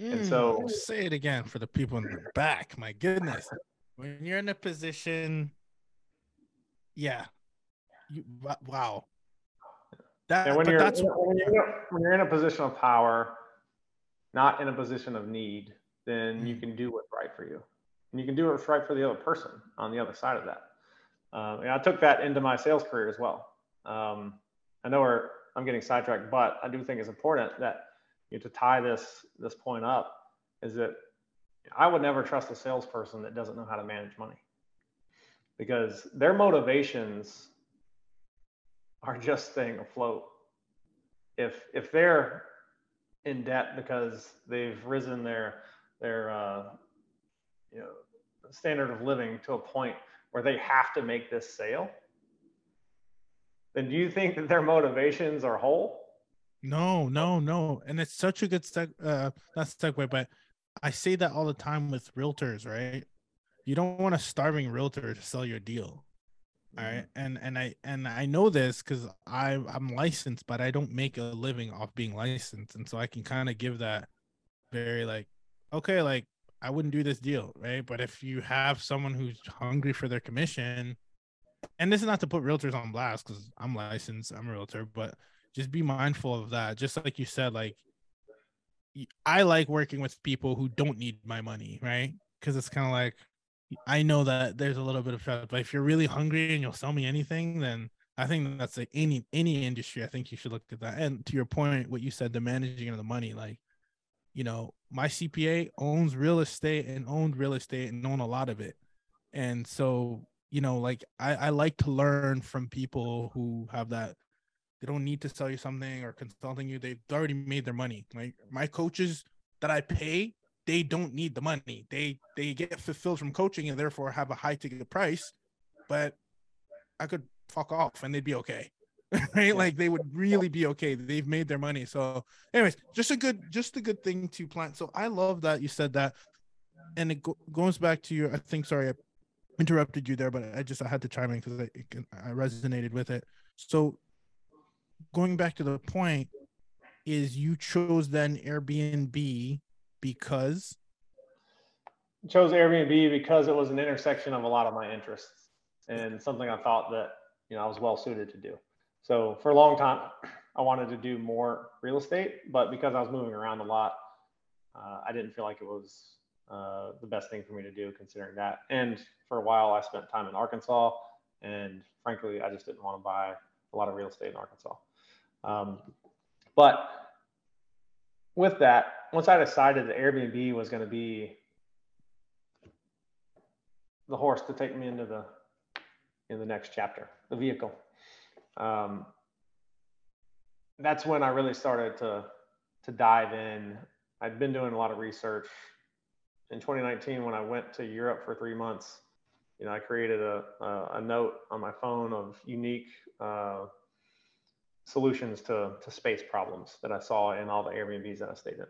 Mm, and so, say it again for the people in the back. My goodness, when you're in a position, yeah, You, wow. That, and when you're, that's, when you're, when you're in a position of power, not in a position of need, then you can do what's right for you. And you can do what's right for the other person on the other side of that. Um, and I took that into my sales career as well. Um, I know we're, I'm getting sidetracked, but I do think it's important that you know, to tie this this point up is that I would never trust a salesperson that doesn't know how to manage money because their motivations are just staying afloat. If if they're in debt because they've risen their their uh, you know standard of living to a point where they have to make this sale, then do you think that their motivations are whole? No, no, no. And it's such a good seg uh not segue, but I say that all the time with realtors, right? You don't want a starving realtor to sell your deal. All right. Mm-hmm. And and I and I know this because I I'm licensed, but I don't make a living off being licensed. And so I can kind of give that very like, okay, like I wouldn't do this deal, right? But if you have someone who's hungry for their commission, and this is not to put realtors on blast because I'm licensed, I'm a realtor, but just be mindful of that. Just like you said, like I like working with people who don't need my money, right? Because it's kind of like I know that there's a little bit of trust, but if you're really hungry and you'll sell me anything, then I think that's like any any industry. I think you should look at that. And to your point, what you said, the managing of the money, like you know, my CPA owns real estate and owned real estate and own a lot of it, and so you know, like I, I like to learn from people who have that. They don't need to sell you something or consulting you. They've already made their money. Like my coaches that I pay they don't need the money. They they get fulfilled from coaching and therefore have a high ticket price. But I could fuck off and they'd be okay. right? Like they would really be okay. They've made their money. So, anyways, just a good just a good thing to plan. So I love that you said that. And it go- goes back to your I think sorry I interrupted you there, but I just I had to chime in because I, I resonated with it. So going back to the point is you chose then Airbnb because chose Airbnb because it was an intersection of a lot of my interests and something I thought that you know I was well suited to do. So for a long time, I wanted to do more real estate, but because I was moving around a lot, uh, I didn't feel like it was uh, the best thing for me to do considering that. And for a while, I spent time in Arkansas, and frankly, I just didn't want to buy a lot of real estate in Arkansas. Um, but with that, once I decided that Airbnb was going to be the horse to take me into the in the next chapter, the vehicle. Um, that's when I really started to to dive in. I'd been doing a lot of research. In 2019, when I went to Europe for three months, you know, I created a a, a note on my phone of unique uh, solutions to to space problems that I saw in all the Airbnbs that I stayed in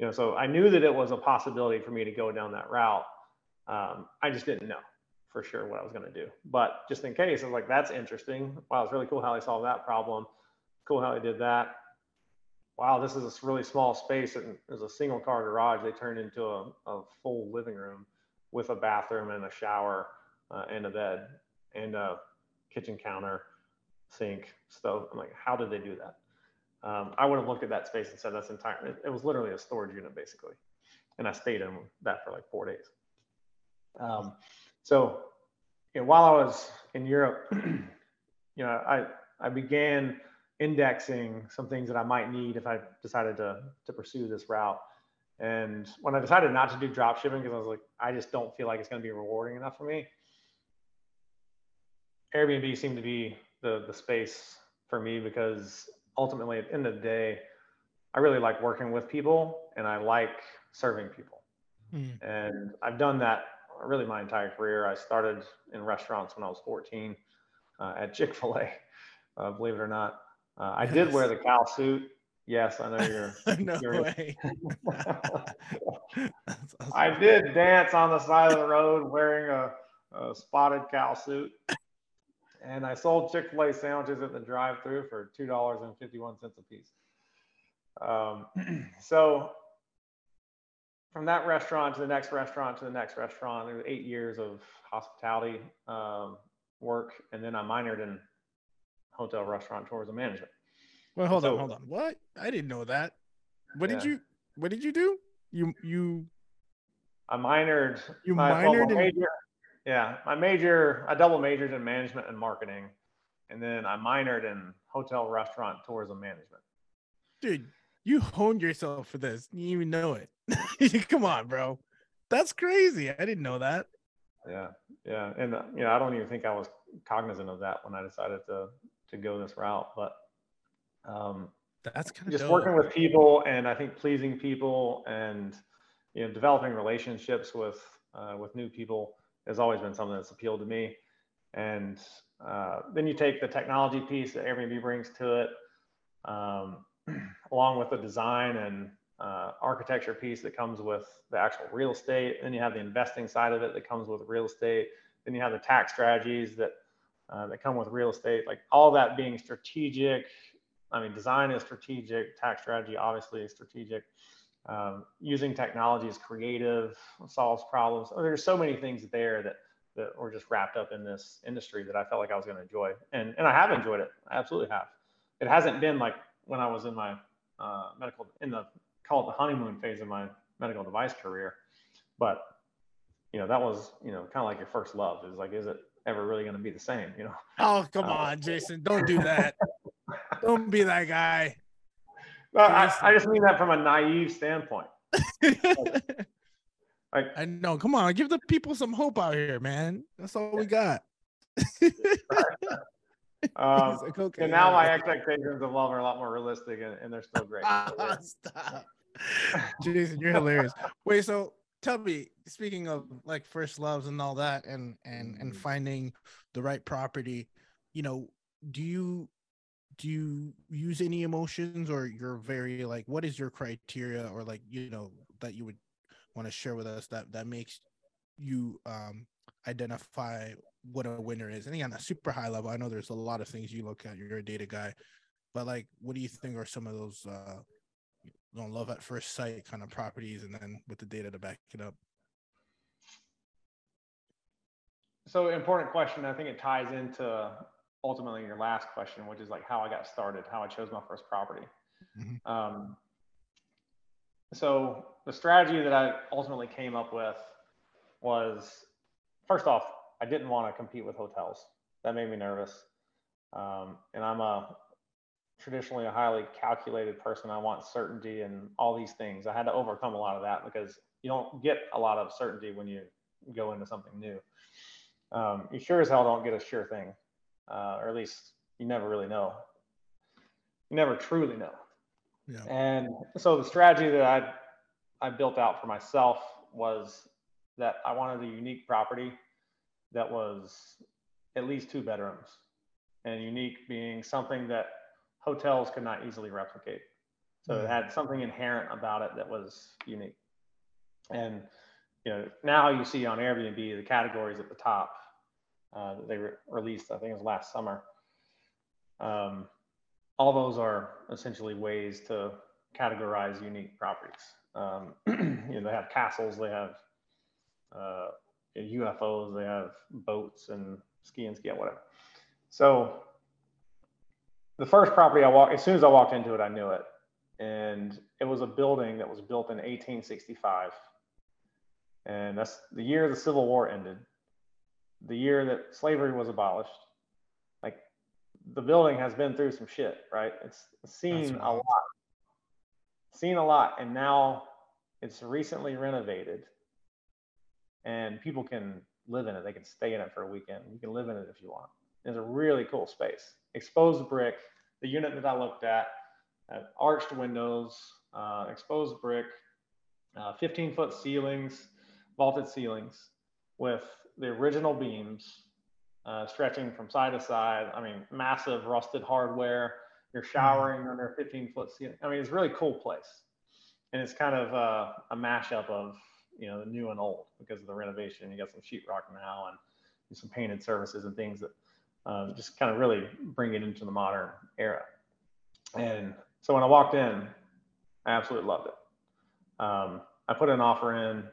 you know, so I knew that it was a possibility for me to go down that route. Um, I just didn't know for sure what I was going to do. But just in case, I was like, that's interesting. Wow, it's really cool how they solved that problem. Cool how they did that. Wow, this is a really small space and there's a single car garage. They turned into a, a full living room with a bathroom and a shower uh, and a bed and a kitchen counter, sink, stove. I'm like, how did they do that? um, I would have looked at that space and said that's entire. It, it, was literally a storage unit basically, and I stayed in that for like four days. Um, so, you know, while I was in Europe, you know, I I began indexing some things that I might need if I decided to to pursue this route. And when I decided not to do drop shipping because I was like, I just don't feel like it's going to be rewarding enough for me. Airbnb seemed to be the the space for me because ultimately at the end of the day, I really like working with people and I like serving people. Mm. And I've done that really my entire career. I started in restaurants when I was 14 uh, at Chick fil A, uh, believe it or not. Uh, I yes. did wear the cow suit. Yes, I know you're. no way. awesome. I did dance on the side of the road wearing a, a spotted cow suit and I sold Chick Fil A sandwiches at the drive-through for two dollars and fifty-one cents a piece. Um, so from that restaurant to the next restaurant to the next restaurant, there was eight years of hospitality um, work, and then I minored in hotel, restaurant, tourism management. Well, hold so, on, hold on. What? I didn't know that. What yeah. did you? What did you do? You you. I minored. You minored well. Major, yeah, my major. I double majored in management and marketing, and then I minored in hotel, restaurant, tourism management. Dude, you honed yourself for this. You even know it. Come on, bro. That's crazy. I didn't know that. Yeah, yeah, and uh, you know, I don't even think I was cognizant of that when I decided to to go this route. But um, that's kind of just dope. working with people, and I think pleasing people, and you know, developing relationships with uh, with new people has always been something that's appealed to me. And uh, then you take the technology piece that Airbnb brings to it, um, along with the design and uh, architecture piece that comes with the actual real estate. Then you have the investing side of it that comes with real estate. Then you have the tax strategies that uh, that come with real estate. Like all that being strategic. I mean, design is strategic. Tax strategy obviously is strategic. Um, using technology is creative, solves problems. There's so many things there that that were just wrapped up in this industry that I felt like I was going to enjoy, and and I have enjoyed it. I absolutely have. It hasn't been like when I was in my uh, medical in the call it the honeymoon phase of my medical device career, but you know that was you know kind of like your first love. Is like, is it ever really going to be the same? You know? Oh come uh, on, Jason! Don't do that. don't be that guy. No, I, I just mean that from a naive standpoint. Like, I know. Come on, give the people some hope out here, man. That's all we got. um, like, okay, and now my expectations of love are a lot more realistic, and, and they're still great. Stop, Jason, you're hilarious. Wait, so tell me, speaking of like first loves and all that, and and and mm-hmm. finding the right property, you know, do you do you use any emotions, or you're very like, what is your criteria, or like you know that you would want to share with us that that makes you um, identify what a winner is? And on a super high level, I know there's a lot of things you look at. You're a data guy, but like, what do you think are some of those uh, you know, love at first sight kind of properties, and then with the data to back it up? So important question. I think it ties into ultimately your last question, which is like how I got started, how I chose my first property. Mm-hmm. Um, so the strategy that I ultimately came up with was first off, I didn't want to compete with hotels. That made me nervous. Um, and I'm a traditionally a highly calculated person. I want certainty and all these things. I had to overcome a lot of that because you don't get a lot of certainty when you go into something new. Um, you sure as hell don't get a sure thing, uh, or at least you never really know. You never truly know. Yeah. And so the strategy that I I built out for myself was that I wanted a unique property that was at least two bedrooms, and unique being something that hotels could not easily replicate. So mm-hmm. it had something inherent about it that was unique. And you know, now you see on Airbnb the categories at the top uh, that they re- released. I think it was last summer. Um, all those are essentially ways to categorize unique properties. Um, you know, they have castles, they have uh, UFOs, they have boats and ski and ski, whatever. So the first property I walked, as soon as I walked into it, I knew it. And it was a building that was built in 1865. And that's the year the Civil War ended, the year that slavery was abolished, Like the building has been through some shit, right? It's seen a lot, seen a lot, and now it's recently renovated, and people can live in it. They can stay in it for a weekend. You can live in it if you want. It's a really cool space. Exposed brick. The unit that I looked at had arched windows, uh, exposed brick, uh, 15 foot ceilings, vaulted ceilings with the original beams uh, stretching from side to side. I mean, massive rusted hardware. You're hmm. showering under 15 foot ceiling. I mean, it's a really cool place. And it's kind of uh, a mashup of, you know, the new and old because of the renovation. You got some sheetrock now and some painted surfaces and things that uh, just kind of really bring it into the modern era. And so when I walked in, I absolutely loved it. Um, I put an offer in,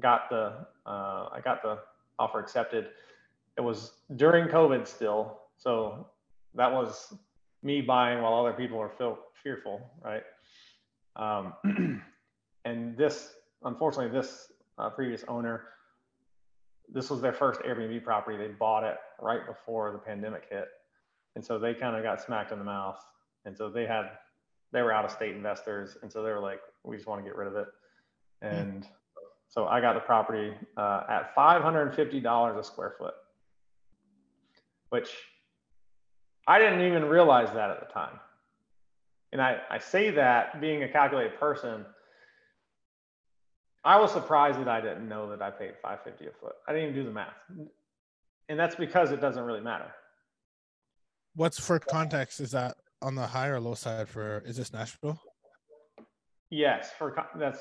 got the, uh, I got the offer accepted it was during COVID still. So that was me buying while other people are feel, fearful, right? Um, and this, unfortunately, this uh, previous owner, this was their first Airbnb property. They bought it right before the pandemic hit, and so they kind of got smacked in the mouth. And so they had, they were out of state investors, and so they were like, we just want to get rid of it. Hmm. And mm. So I got the property uh, at five hundred and fifty dollars a square foot, which I didn't even realize that at the time. And I, I say that being a calculated person, I was surprised that I didn't know that I paid 550 a foot. I didn't even do the math. And that's because it doesn't really matter. What's for context? Is that on the high or low side for is this Nashville? Yes, for that's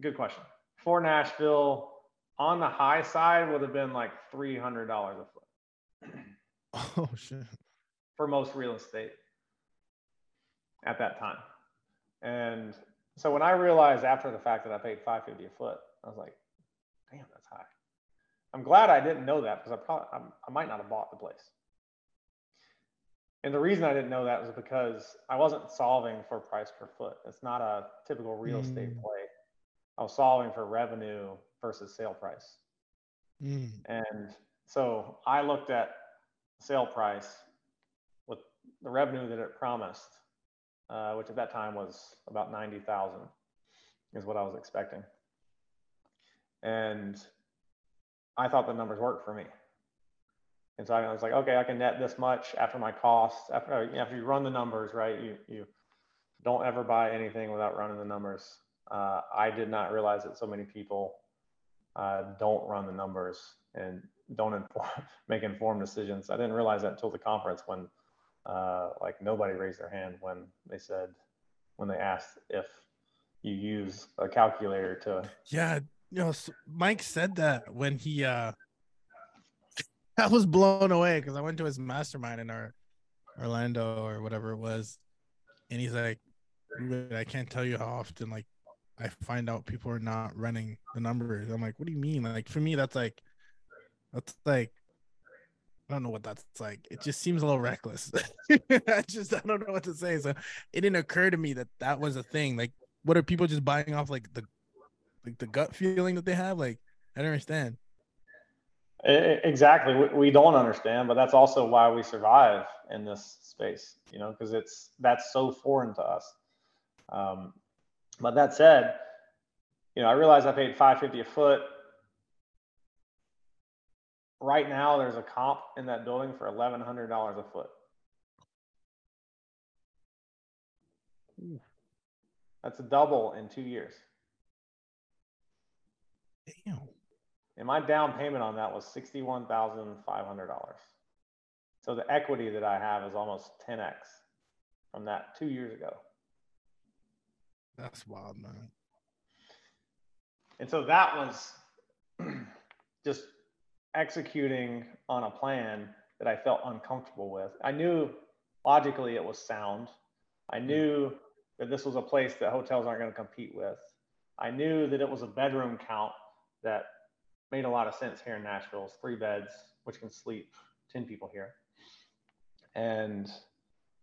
good question. For Nashville, on the high side would have been like three hundred dollars a foot. Oh shit! For most real estate at that time, and so when I realized after the fact that I paid five fifty a foot, I was like, "Damn, that's high." I'm glad I didn't know that because I probably I, I might not have bought the place. And the reason I didn't know that was because I wasn't solving for price per foot. It's not a typical real mm. estate play. I was solving for revenue versus sale price. Mm. And so I looked at sale price with the revenue that it promised, uh, which at that time was about 90,000 is what I was expecting. And I thought the numbers worked for me. And so I was like, okay, I can net this much after my costs. After after you run the numbers, right? You you don't ever buy anything without running the numbers. Uh, I did not realize that so many people uh, don't run the numbers and don't inform, make informed decisions. I didn't realize that until the conference when uh, like nobody raised their hand when they said when they asked if you use a calculator to. Yeah, you know, Mike said that when he uh I was blown away because I went to his mastermind in our Orlando or whatever it was, and he's like, "I can't tell you how often like I find out people are not running the numbers." I'm like, "What do you mean?" Like for me, that's like, that's like, I don't know what that's like. It just seems a little reckless. I just I don't know what to say. So it didn't occur to me that that was a thing. Like, what are people just buying off like the like the gut feeling that they have? Like, I don't understand. Exactly. We don't understand, but that's also why we survive in this space, you know, because it's that's so foreign to us. Um, but that said, you know, I realized I paid 550 a foot. Right now, there's a comp in that building for $1,100 a foot. That's a double in two years. Damn. And my down payment on that was $61,500. So the equity that I have is almost 10x from that two years ago. That's wild, man. And so that was just executing on a plan that I felt uncomfortable with. I knew logically it was sound. I knew that this was a place that hotels aren't going to compete with. I knew that it was a bedroom count that made a lot of sense here in Nashville. It's three beds, which can sleep 10 people here. And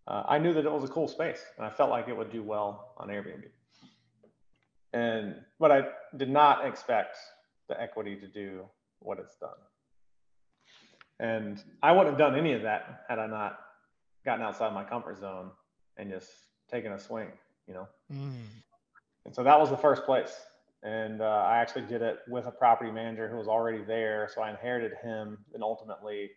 uh, I knew that it was a cool space and I felt like it would do well on Airbnb. And, but I did not expect the equity to do what it's done. And I wouldn't have done any of that had I not gotten outside my comfort zone and just taken a swing, you know? Mm. And so that was the first place and uh, I actually did it with a property manager who was already there. So I inherited him, and ultimately,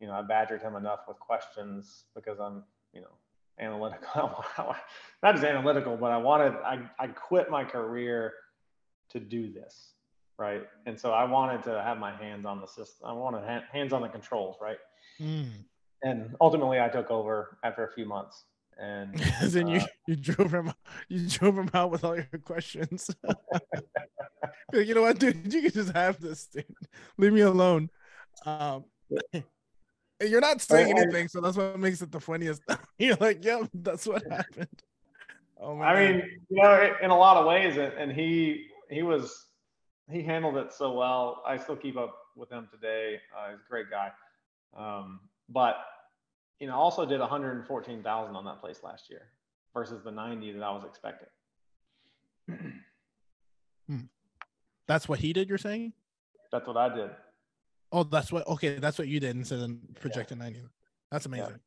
you know, I badgered him enough with questions because I'm, you know, analytical. Not as analytical, but I wanted. I I quit my career to do this, right? And so I wanted to have my hands on the system. I wanted ha- hands on the controls, right? Mm. And ultimately, I took over after a few months and then uh, you you drove him you drove him out with all your questions like, you know what dude you can just have this dude leave me alone um you're not saying anything so that's what makes it the funniest you're like yep that's what happened oh my i God. mean you know in a lot of ways and he he was he handled it so well i still keep up with him today uh, he's a great guy um, but you know, also did 114,000 on that place last year versus the 90 that I was expecting. hmm. That's what he did. You're saying? That's what I did. Oh, that's what. Okay, that's what you did instead of projecting yeah. 90. That's amazing.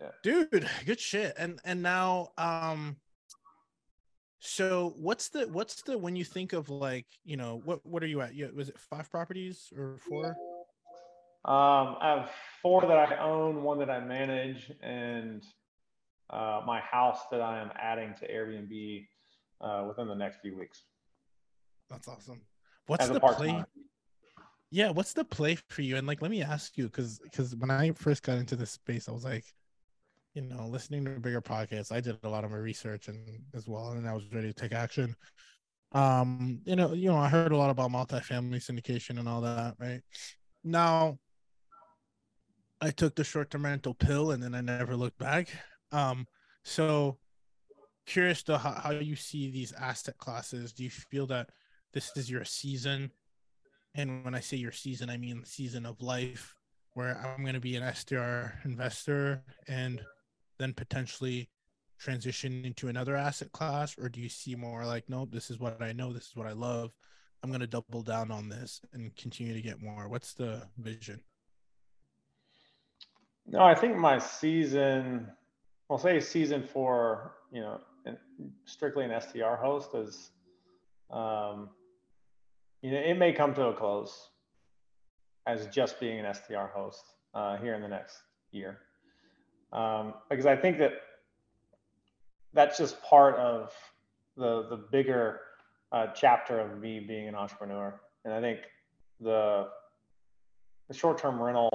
Yeah. yeah. Dude, good shit. And and now, um, so what's the what's the when you think of like you know what what are you at? Was it five properties or four? Um, I have four that I own, one that I manage, and uh, my house that I am adding to Airbnb uh, within the next few weeks. That's awesome. What's the play? Yeah, what's the play for you? And like, let me ask you, because because when I first got into this space, I was like, you know, listening to bigger podcasts, I did a lot of my research and as well, and I was ready to take action. Um, you know, you know, I heard a lot about multifamily syndication and all that, right? Now, I took the short-term rental pill and then I never looked back. Um, so curious to how, how you see these asset classes. Do you feel that this is your season? And when I say your season, I mean season of life where I'm going to be an STR investor and then potentially transition into another asset class? Or do you see more like, nope, this is what I know, this is what I love. I'm going to double down on this and continue to get more? What's the vision? No, I think my season, I'll say season for, you know, strictly an STR host is, um, you know, it may come to a close as just being an STR host uh, here in the next year. Um, because I think that that's just part of the, the bigger uh, chapter of me being an entrepreneur. And I think the, the short-term rental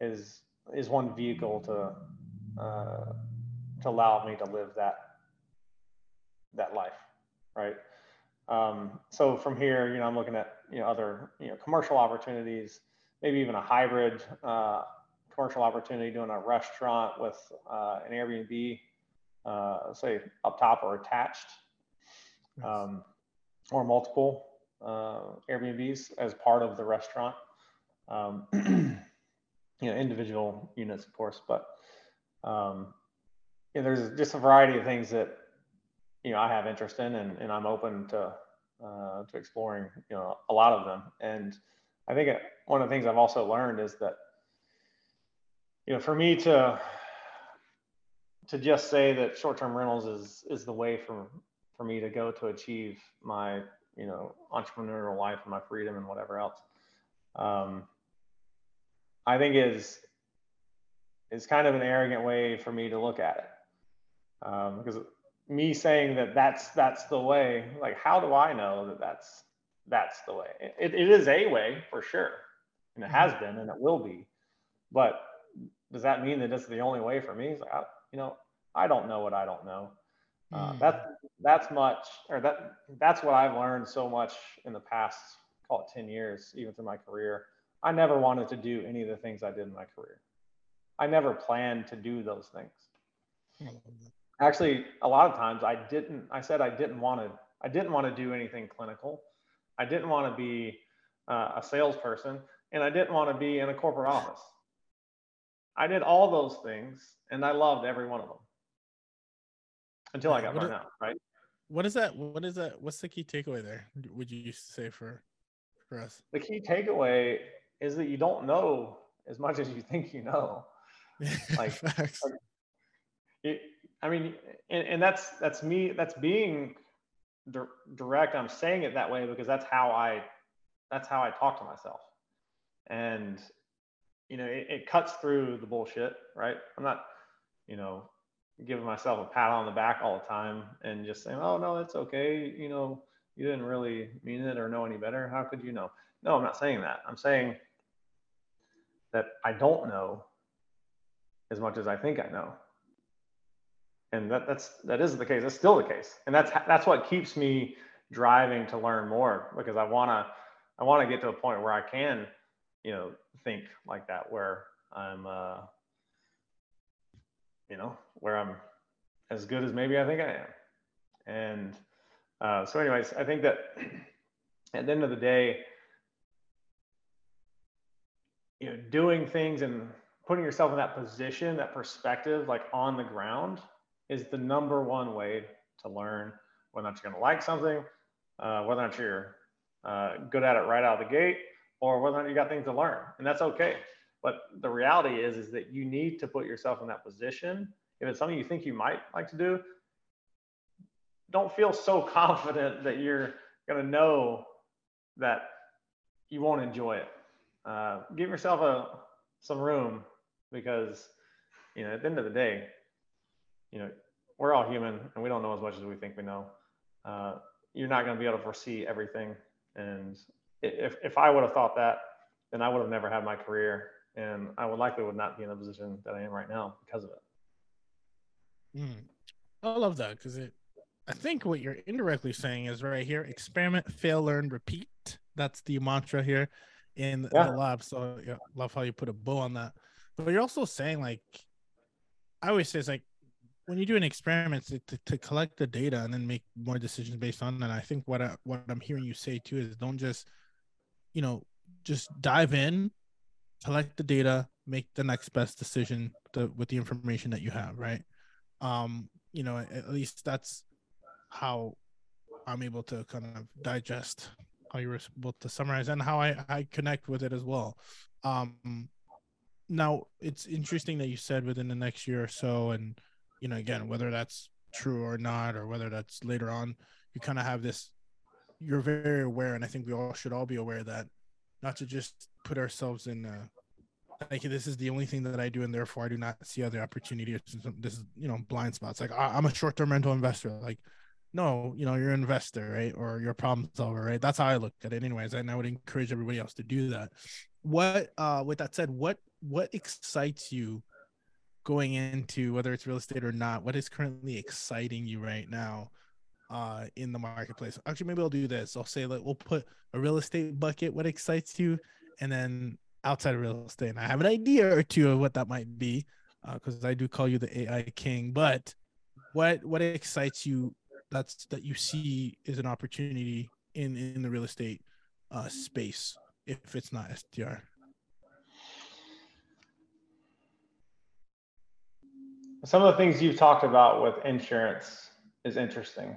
is is one vehicle to uh, to allow me to live that that life, right? Um, so from here, you know, I'm looking at you know other you know commercial opportunities, maybe even a hybrid uh, commercial opportunity, doing a restaurant with uh, an Airbnb, uh, say up top or attached, um, or multiple uh, Airbnbs as part of the restaurant. Um, you know individual units of course but um, you know, there's just a variety of things that you know I have interest in and, and I'm open to uh, to exploring you know a lot of them and I think one of the things I've also learned is that you know for me to to just say that short-term rentals is is the way for for me to go to achieve my you know entrepreneurial life and my freedom and whatever else um, I think is is kind of an arrogant way for me to look at it. Um, because me saying that that's that's the way, like how do I know that that's that's the way? It, it is a way for sure, and it has mm-hmm. been, and it will be. But does that mean that it's the only way for me? Like, I, you know, I don't know what I don't know. Uh, mm. That's that's much, or that that's what I've learned so much in the past, call it ten years, even through my career I never wanted to do any of the things I did in my career. I never planned to do those things. Actually, a lot of times I didn't, I said I didn't want to, I didn't want to do anything clinical. I didn't want to be uh, a salesperson and I didn't want to be in a corporate office. I did all those things and I loved every one of them until I got burned out, right? What is that? What is that? What's the key takeaway there? Would you say for for us? The key takeaway is that you don't know as much as you think you know. Like, it, I mean, and, and, that's that's me. That's being di- direct. I'm saying it that way because that's how I that's how I talk to myself, and you know, it, it cuts through the bullshit. Right? I'm not, you know, giving myself a pat on the back all the time and just saying, "Oh no, it's okay." You know, you didn't really mean it or know any better. How could you know? No, I'm not saying that. I'm saying that I don't know as much as I think I know. And that, that's that is the case. That's still the case, and that's that's what keeps me driving to learn more because I wanna I wanna get to a point where I can, you know, think like that, where I'm, uh, you know, where I'm as good as maybe I think I am. And uh, so, anyways, I think that at the end of the day, you know, doing things and putting yourself in that position, that perspective, like on the ground, is the number one way to learn whether or not you're going to like something, uh, whether or not you're uh, good at it right out of the gate, or whether or not you got things to learn, and that's okay. But the reality is, is that you need to put yourself in that position. If it's something you think you might like to do, don't feel so confident that you're going to know that you won't enjoy it. Uh, give yourself a some room because you know at the end of the day, you know we're all human and we don't know as much as we think we know. Uh, you're not going to be able to foresee everything, and if if I would have thought that, then I would have never had my career, and I would likely would not be in the position that I am right now because of it. Mm. I love that because it. I think what you're indirectly saying is right here: experiment, fail, learn, repeat. That's the mantra here in yeah. the lab. So yeah, love how you put a bow on that. But you're also saying like, I always say it's like when you do an experiment to, to, to, collect the data and then make more decisions based on that. I think what I, what I'm hearing you say too is don't just, you know, just dive in, collect the data, make the next best decision to, with the information that you have, right? Um, you know, at least that's how I'm able to kind of digest how you were able to summarize and how I, I connect with it as well. Um, now it's interesting that you said within the next year or so, and you know, again, whether that's true or not, or whether that's later on, you kind of have this. You're very aware, and I think we all should all be aware that not to just put ourselves in. Uh, like this is the only thing that I do, and therefore I do not see other opportunities. This is you know blind spots. Like I, I'm a short-term rental investor. Like no, you know, you're an investor, right? Or you're a problem solver, right? That's how I look at it anyways. And I would encourage everybody else to do that. What uh with that said, what what excites you going into whether it's real estate or not? What is currently exciting you right now uh in the marketplace? Actually, maybe I'll do this. I'll say like we'll put a real estate bucket, what excites you, and then outside of real estate. And I have an idea or two of what that might be, because uh, I do call you the AI king, but what what excites you that's that you see is an opportunity in in the real estate uh, space if it's not STR? Some of the things you've talked about with insurance is interesting.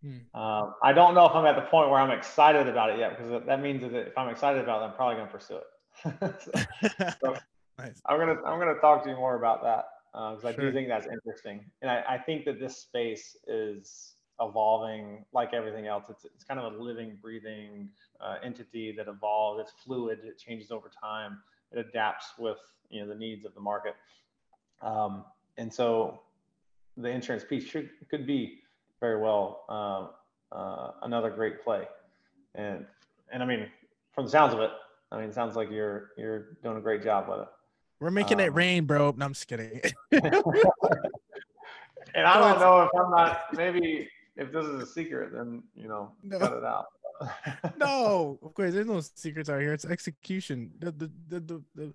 Hmm. Um, I don't know if I'm at the point where I'm excited about it yet, because that means that if I'm excited about it, I'm probably going to pursue it. so, so nice. I'm gonna I'm gonna talk to you more about that because uh, sure. I do think that's interesting, and I, I think that this space is evolving like everything else. It's, it's kind of a living, breathing uh, entity that evolves. It's fluid. It changes over time. It adapts with you know the needs of the market. Um, and so the insurance piece should, could be very well uh, uh, another great play. And and I mean, from the sounds of it, I mean, it sounds like you're you're doing a great job with it. We're making um, it rain, bro. No, I'm just kidding. and I don't know if I'm not maybe if this is a secret, then you know, no. cut it out. no, of course, there's no secrets out here. It's execution. The the, the the, the,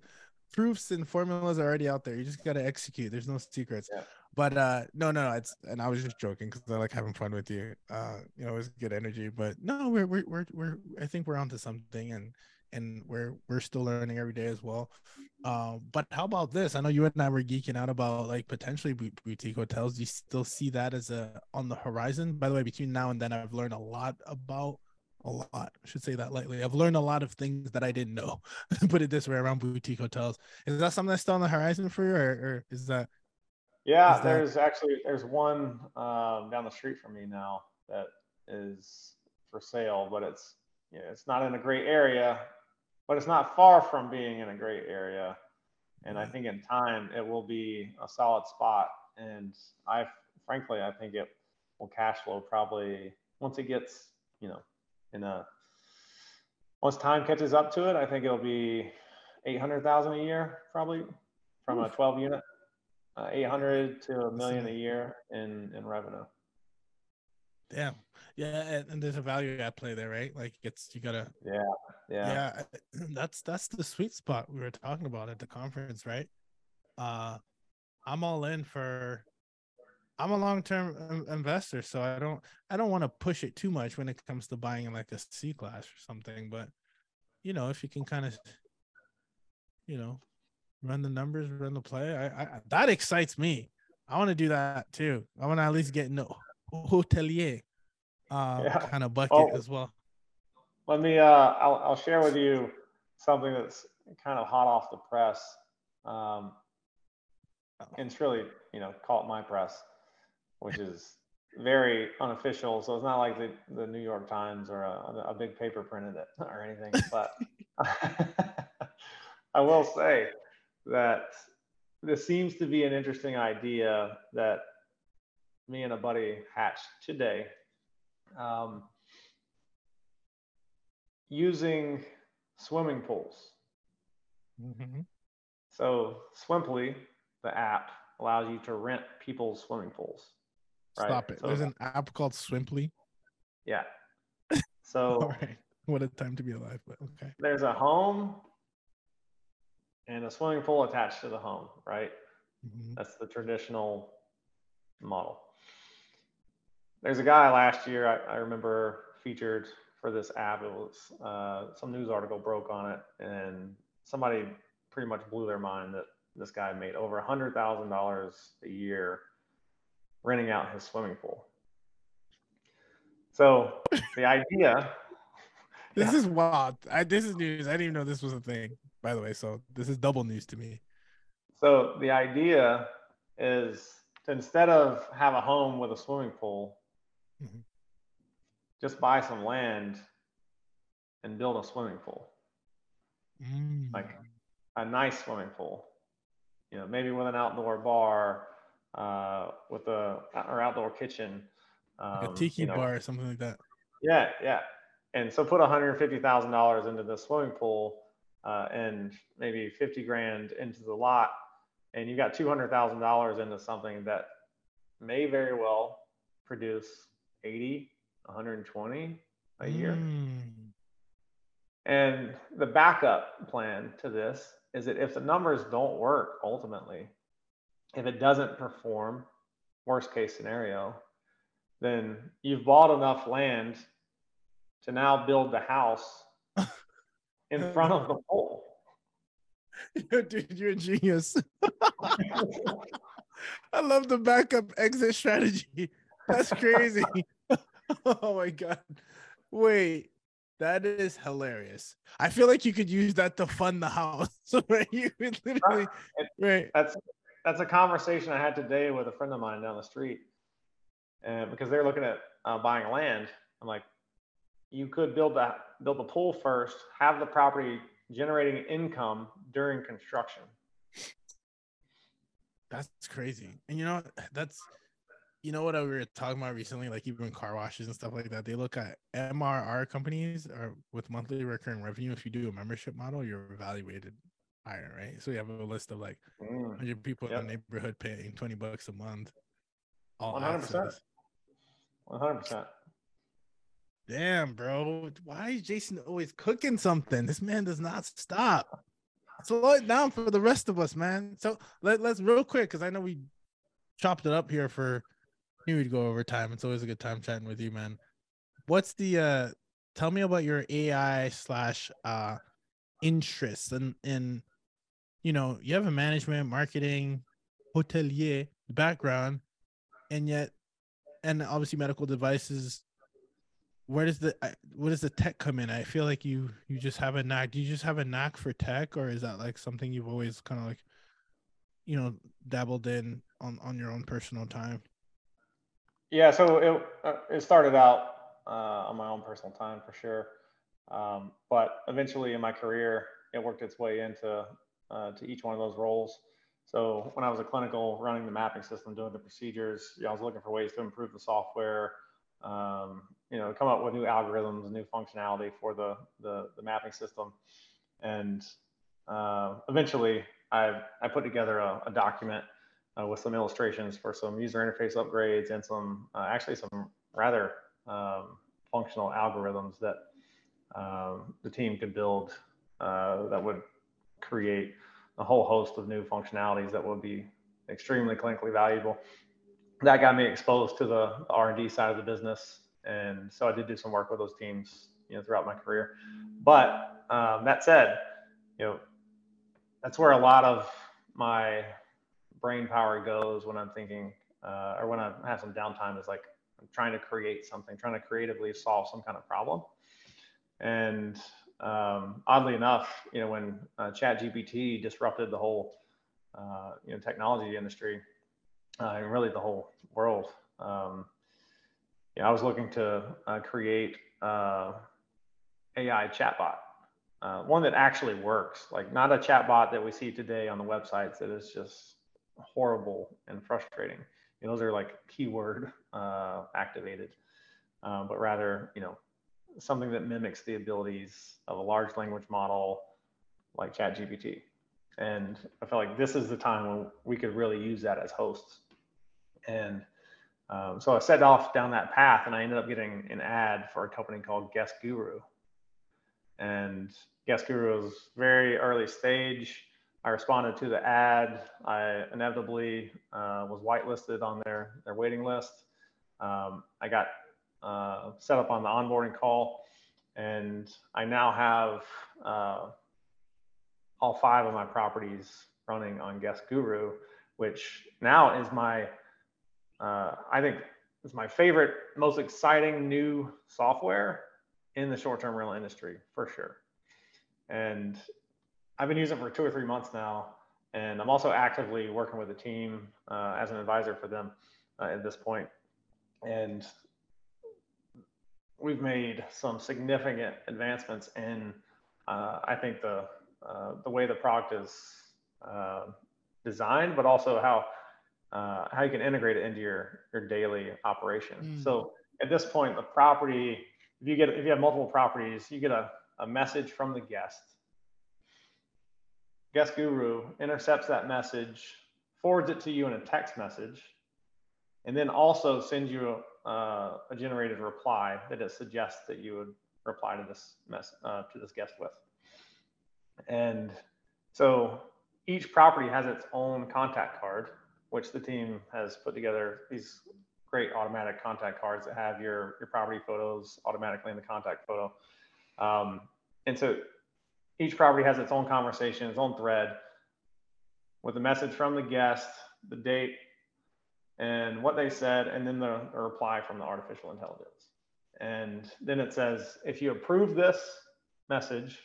proofs and formulas are already out there. You just gotta execute. There's no secrets. Yeah. But uh no, no, it's and I was just joking because I like having fun with you. Uh, you know, it's good energy. But no, we're we're we're, we're I think we're onto something and and we're we're still learning every day as well. Uh, but how about this? I know you and I were geeking out about like potentially boutique hotels. Do you still see that as a on the horizon? By the way, between now and then, I've learned a lot about a lot. I should say that lightly. I've learned a lot of things that I didn't know. Put it this way around boutique hotels. Is that something that's still on the horizon for you, or, or is that? Yeah, is there's that... actually there's one um, down the street from me now that is for sale, but it's yeah, it's not in a great area but it's not far from being in a great area. And I think in time it will be a solid spot. And I, frankly, I think it will cash flow probably once it gets, you know, in a once time catches up to it. I think it'll be eight hundred thousand a year probably from Oof. a twelve unit, uh, eight hundred to a million a year in in revenue. Damn. Yeah, and, and, there's a value at play there, right? Like it's you gotta. Yeah. Yeah. Yeah. That's that's the sweet spot we were talking about at the conference, right? Uh, I'm all in for. I'm a long-term investor, so I don't I don't want to push it too much when it comes to buying like a C class or something. But you know, if you can kind of, you know, run the numbers, run the play. I, I that excites me. I want to do that too. I want to at least get in the hotelier uh, yeah. kind of bucket oh, as well. Let me. Uh, I'll I'll share with you something that's kind of hot off the press. Um, and it's really, you know, call it my press, which is very unofficial. So it's not like the, the New York Times or a, a big paper printed it or anything. But I will say that this seems to be an interesting idea that me and a buddy hatched today. Um, using swimming pools. Mm-hmm. So Swimply, the app, allows you to rent people's swimming pools. Right? Stop it. So, There's an app called Swimply. Yeah. So All right. what a time to be alive, but okay. There's a home and a swimming pool attached to the home, right? Mm-hmm. That's the traditional model. There's a guy last year I, I remember featured for this app. It was uh, some news article broke on it, and somebody pretty much blew their mind that this guy made over a hundred thousand dollars a year renting out his swimming pool. So the idea. this yeah. is wild. I, this is news. I didn't even know this was a thing, by the way. So this is double news to me. So the idea is to instead of have a home with a swimming pool, mm-hmm. just buy some land and build a swimming pool. Mm. Like a nice swimming pool. You know, maybe with an outdoor bar, uh, with a or outdoor kitchen, um, like a tiki you know, bar or something like that. Yeah, yeah. And so put one hundred fifty thousand dollars into the swimming pool, uh, and maybe fifty grand into the lot, and you got two hundred thousand dollars into something that may very well produce 80, 120 a mm. year. And the backup plan to this is that if the numbers don't work ultimately, if it doesn't perform, worst case scenario, then you've bought enough land to now build the house in front of the pole. Dude, you're a genius. I love the backup exit strategy. That's crazy. oh my god. Wait, that is hilarious. I feel like you could use that to fund the house. right? You could literally right. That's that's a conversation I had today with a friend of mine down the street. And because they're looking at uh, buying land, I'm like, you could build that build the pool first, have the property generating income during construction. That's crazy. And you know, that's you know what we were talking about recently, like even car washes and stuff like that. They look at MRR companies or with monthly recurring revenue. If you do a membership model, you're evaluated higher, right? So you have a list of like mm. 100 people yep. in the neighborhood paying 20 bucks a month. All 100%. 100%. Damn, bro. Why is Jason always cooking something? This man does not stop. Slow it down for the rest of us, man. So let, let's real quick because I know we chopped it up here for knew we'd go over time. It's always a good time chatting with you, man. What's the uh tell me about your AI slash uh interests and in you know, you have a management, marketing, hotelier background, and yet and obviously medical devices where does the where does the tech come in? I feel like you you just have a knack. Do you just have a knack for tech, or is that like something you've always kind of like, you know, dabbled in on on your own personal time? Yeah, so it uh, it started out uh, on my own personal time for sure, um, but eventually in my career, it worked its way into uh, to each one of those roles. So when I was a clinical running the mapping system, doing the procedures, you know, I was looking for ways to improve the software, um, you know, come up with new algorithms, new functionality for the the, the mapping system, and uh, eventually I I put together a, a document uh, with some illustrations for some user interface upgrades and some uh, actually some rather um, functional algorithms that um, the team could build uh, that would create a whole host of new functionalities that would be extremely clinically valuable. That got me exposed to the R&D side of the business. And so I did do some work with those teams, you know, throughout my career. But um, that said, you know, that's where a lot of my brain power goes when I'm thinking, uh, or when I have some downtime, is like I'm trying to create something, trying to creatively solve some kind of problem. And um, oddly enough, you know, when uh, ChatGPT disrupted the whole, uh, you know, technology industry uh, and really the whole world, um, you know, I was looking to uh, create uh, AI chatbot, uh, one that actually works, like not a chatbot that we see today on the websites that is just horrible and frustrating. You know, those are like keyword uh, activated, uh, but rather, you know, something that mimics the abilities of a large language model like ChatGPT. And I felt like this is the time when we could really use that as hosts. And um, so I set off down that path and I ended up getting an ad for a company called Guest Guru. And Guest Guru was very early stage. I responded to the ad. I inevitably uh, was whitelisted on their, their waiting list. Um, I got uh, set up on the onboarding call, and I now have uh, all five of my properties running on Guest Guru, which now is my, uh, I think, is my favorite, most exciting new software in the short-term rental industry for sure. And I've been using it for two or three months now, and I'm also actively working with the team uh, as an advisor for them uh, at this point. And we've made some significant advancements in, uh, I think the uh, the way the product is uh, designed, but also how uh, how you can integrate it into your your daily operation. Mm. So at this point, the property, if you get if you have multiple properties, you get a, a message from the guest. Guest Guru intercepts that message, forwards it to you in a text message, and then also sends you uh, a generated reply that it suggests that you would reply to this mess uh, to this guest with. And so each property has its own contact card, which the team has put together these great automatic contact cards that have your your property photos automatically in the contact photo. Um, and so each property has its own conversation, its own thread with a message from the guest, the date, and what they said, and then the, reply from the artificial intelligence. And then it says, if you approve this message,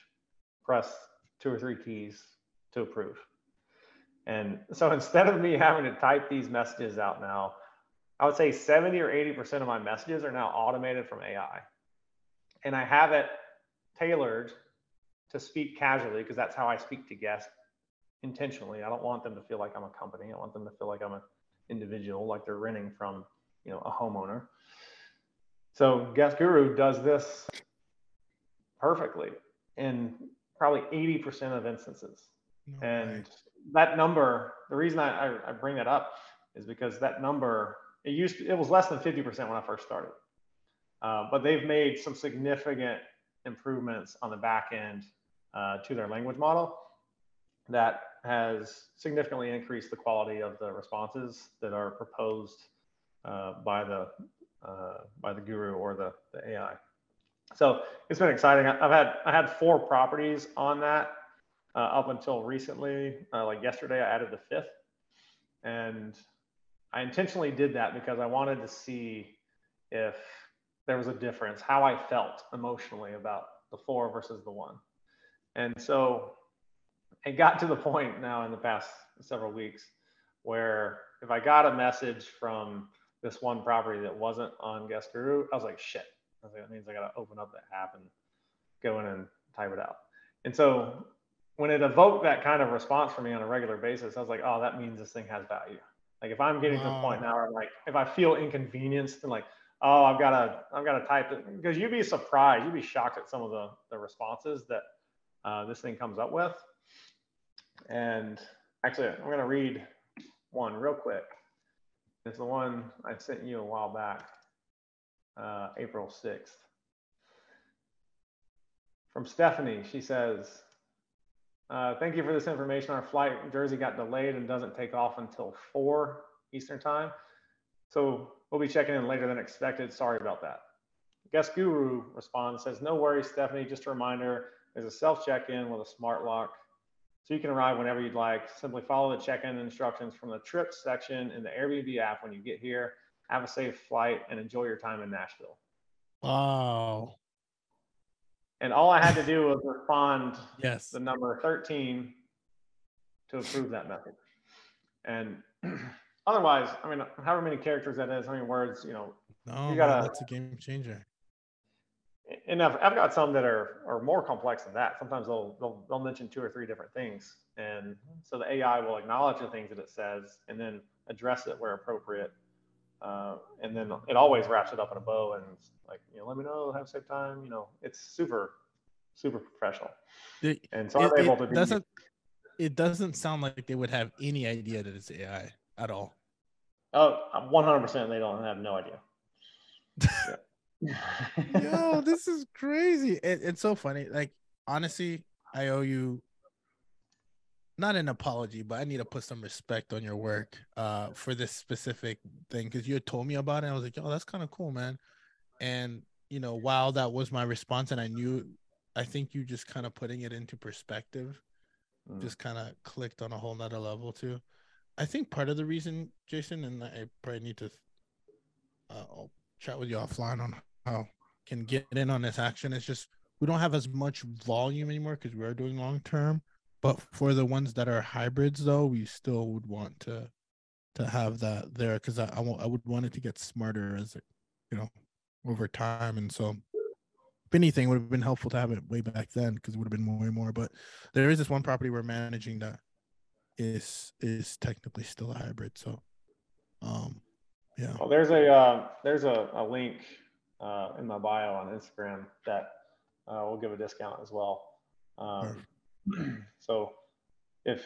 press two or three keys to approve. And so instead of me having to type these messages out now, I would say 70 or 80% of my messages are now automated from AI. And I have it tailored to speak casually because that's how I speak to guests intentionally. I don't want them to feel like I'm a company. I want them to feel like I'm an individual, like they're renting from, you know, a homeowner. So Guest Guru does this perfectly in probably 80% of instances. No and that number, the reason I, I, I, bring that up is because that number, it used to, it was less than 50% when I first started. Uh, but they've made some significant improvements on the back end uh, to their language model that has significantly increased the quality of the responses that are proposed uh, by the uh, by the guru or the, the AI. So it's been exciting. I've had I had four properties on that uh, up until recently. Uh, like yesterday, I added the fifth, and I intentionally did that because I wanted to see if there was a difference, how I felt emotionally about the four versus the one. And so it got to the point now in the past several weeks where if I got a message from this one property that wasn't on Guest Guru, I was like, shit. I was like, that means I got to open up the app and go in and type it out. And so when it evoked that kind of response from me on a regular basis, I was like, oh, that means this thing has value. Like if I'm getting wow. to the point now where I'm like, if I feel inconvenienced and like, oh, I've got to, I've got to type it because you'd be surprised, you'd be shocked at some of the, the responses that uh, this thing comes up with. And actually, I'm going to read one real quick. It's the one I sent you a while back, uh, April 6th. From Stephanie, she says, uh, thank you for this information. Our flight Jersey got delayed and doesn't take off until 4 Eastern time. So we'll be checking in later than expected. Sorry about that. Guest Guru responds, says, no worries, Stephanie. Just a reminder, there's a self check-in with a smart lock So you can arrive whenever you'd like. Simply follow the check-in instructions from the trip section in the Airbnb app when you get here. Have a safe flight and enjoy your time in Nashville. Wow. And all I had to do was respond yes the number 13 to approve that method. And otherwise, I mean, however many characters that is, how many words, you know, no, you gotta. That's a game changer. And I've, I've got some that are are more complex than that. Sometimes they'll, they'll they'll mention two or three different things, and so the AI will acknowledge the things that it says and then address it where appropriate. Uh, and then it always wraps it up in a bow and like you know let me know have a safe time you know. It's super super professional. It, and so i'm able to do doesn't it doesn't sound like they would have any idea that it's ai at all. Oh 100% they don't have no idea Yo, this is crazy. It, it's so funny. Like, honestly, I owe you not an apology, but I need to put some respect on your work uh, for this specific thing because you had told me about it. I was like, oh, that's kind of cool, man. And you know, while that was my response, and I knew, I think you just kind of putting it into perspective, mm. just kind of clicked on a whole nother level too. I think part of the reason, Jason, and I probably need to uh, I'll chat with you offline on can get in on this action. It's just we don't have as much volume anymore because we are doing long term. But for the ones that are hybrids, though, we still would want to to have that there because I, I, I would want it to get smarter as it you know over time. And so, if anything, would have been helpful to have it way back then because it would have been way more. But there is this one property we're managing that is is technically still a hybrid. So, um, yeah. Well, there's a uh, there's a, a link uh, in my bio on Instagram that uh, will give a discount as well. Um, so if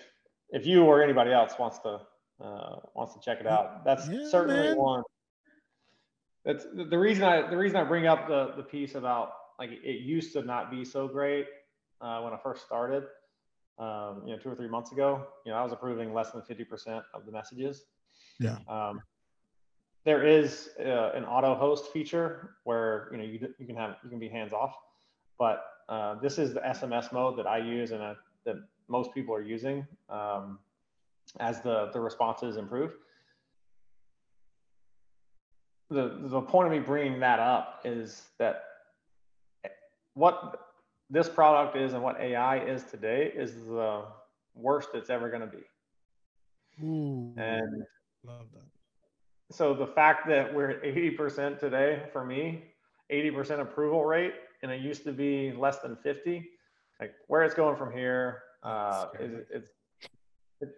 if you or anybody else wants to uh, wants to check it out, that's yeah, certainly man. one. That's the reason I the reason I bring up the the piece about like it used to not be so great uh, when I first started. Um, you know, two or three months ago, you know, I was approving less than 50% of the messages. Yeah. Um, there is uh, an auto host feature where you know you, you can have you can be hands off, but uh, this is the SMS mode that I use and uh, that most people are using um, as the the responses improve. The the point of me bringing that up is that what this product is and what AI is today is the worst it's ever going to be. Ooh, and love that so the fact that we're at 80% today for me 80% approval rate and it used to be less than 50 like where it's going from here uh, is it's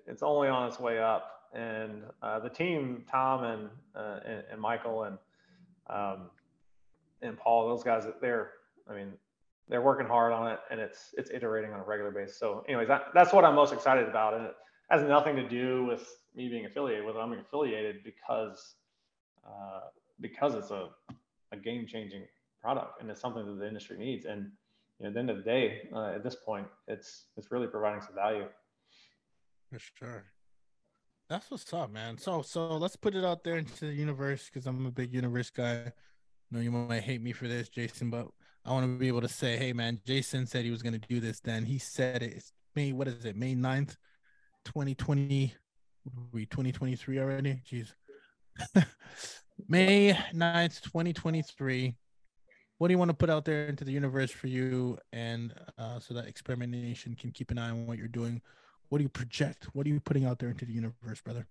it's only on its way up. And uh, the team tom and, uh, and, and michael and um, and paul those guys they're i mean they're working hard on it and it's it's iterating on a regular basis. So anyways that, that's what i'm most excited about and it has nothing to do with me being affiliated with it. I'm affiliated because uh, because it's a, a game changing product and it's something that the industry needs. And you know, at the end of the day, uh, at this point, it's it's really providing some value. For sure. That's what's up, man. So so let's put it out there into the universe because I'm a big universe guy. I know you might hate me for this, Jason, but I want to be able to say, hey man, Jason said he was gonna do this then. He said it. It's May, what is it, May 9th, 2020 we 2023 already? Jeez. May 9th, 2023. What do you want to put out there into the universe for you and uh, so that Experiment Nation can keep an eye on what you're doing? What do you project? What are you putting out there into the universe, brother?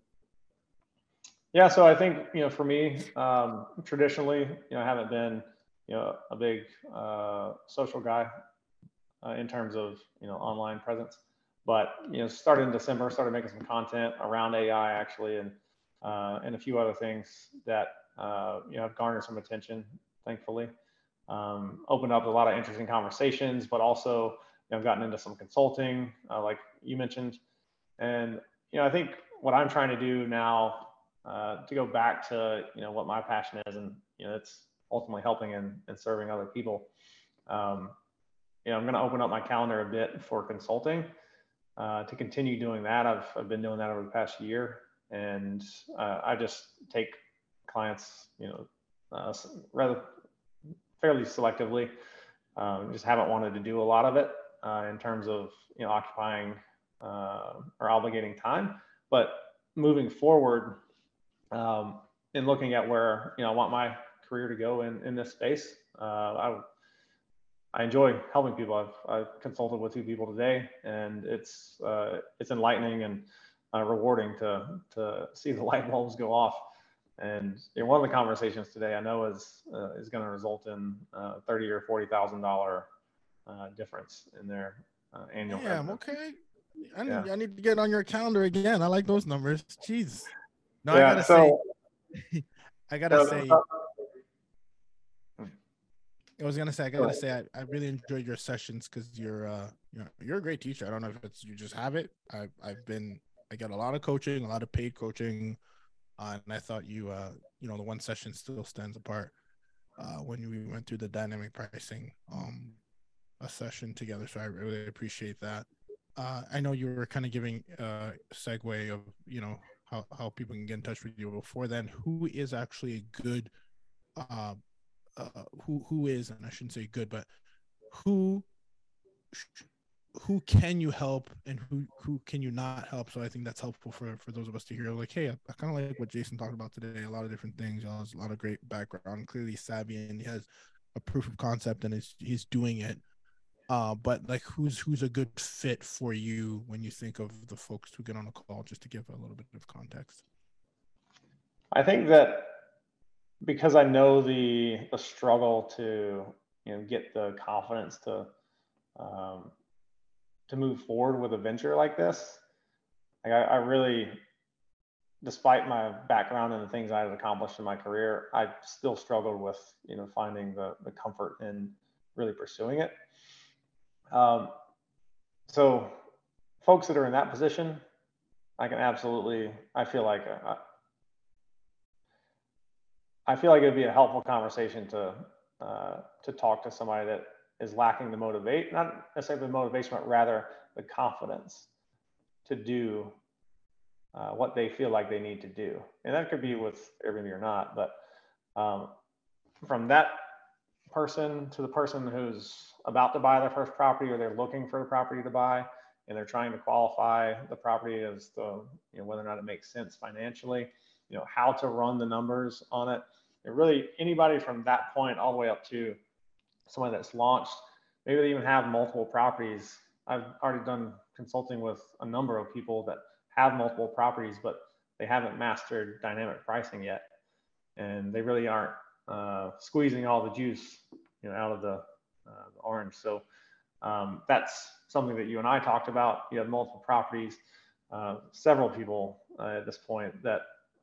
Yeah, so I think, you know, for me, um, traditionally, you know, I haven't been, you know, a big uh, social guy uh, in terms of, you know, online presence. But you know, started in December, started making some content around AI actually, and uh, and a few other things that uh, you know have garnered some attention, thankfully. Um, opened up a lot of interesting conversations, but also you know, I've gotten into some consulting, uh, like you mentioned, and you know, I think what I'm trying to do now uh, to go back to you know what my passion is, and you know, it's ultimately helping and, and serving other people. Um, you know, I'm going to open up my calendar a bit for consulting uh, to continue doing that. I've, I've been doing that over the past year, and uh, I just take clients, you know, uh, rather fairly selectively. Um, just haven't wanted to do a lot of it uh, in terms of you know occupying uh, or obligating time. But moving forward, um, in looking at where you know I want my career to go in in this space, I I enjoy helping people. I've, I've consulted with two people today, and it's uh, it's enlightening and uh, rewarding to to see the light bulbs go off. And in one of the conversations today, I know is uh, is going to result in uh, thirty or forty thousand dollar uh, difference in their uh, annual. Yeah, okay. I need, yeah. I need to get on your calendar again. I like those numbers. Jeez. No, yeah, I gotta so, say, I gotta say, I was gonna say, I gotta say, I, I really enjoyed your sessions because you're, uh, you know, you're a great teacher. I don't know if it's you just have it. I've, I've been, I get a lot of coaching, a lot of paid coaching, uh, and I thought you, uh, you know, the one session still stands apart. Uh, when we went through the dynamic pricing, um, a session together. So I really appreciate that. Uh, I know you were kind of giving a segue of, you know, how, how people can get in touch with you. Before then, who is actually a good uh, uh, who who is, and I shouldn't say good, but who who can you help and who who can you not help? So i think that's helpful for for those of us to hear like hey i, I kind of like what jason talked about today a lot of different things you know, there's a lot of great background clearly savvy and he has a proof of concept and he's he's doing it. Uh but like who's who's a good fit for you when you think of the folks who get on a call just to give a little bit of context? I think that because I know the the struggle to you know get the confidence to um, to move forward with a venture like this. Like I, I really, despite my background and the things I had accomplished in my career, I still struggled with you know finding the the comfort in really pursuing it. Um, so, folks that are in that position, I can absolutely. I feel like uh, I feel like it'd be a helpful conversation to uh, to talk to somebody that is lacking the motivate, not necessarily the motivation, but rather the confidence to do uh, what they feel like they need to do. And that could be with Airbnb or not, but um, from that person to the person who's about to buy their first property or they're looking for a property to buy and they're trying to qualify the property as the, you know, whether or not it makes sense financially, you know, how to run the numbers on it and really anybody from that point all the way up to someone that's launched, maybe they even have multiple properties. I've already done consulting with a number of people that have multiple properties, but they haven't mastered dynamic pricing yet. And they really aren't uh, squeezing all the juice you know, out of the, uh, the orange. So um, that's something that you and I talked about. You have multiple properties, uh, several people uh, at this point that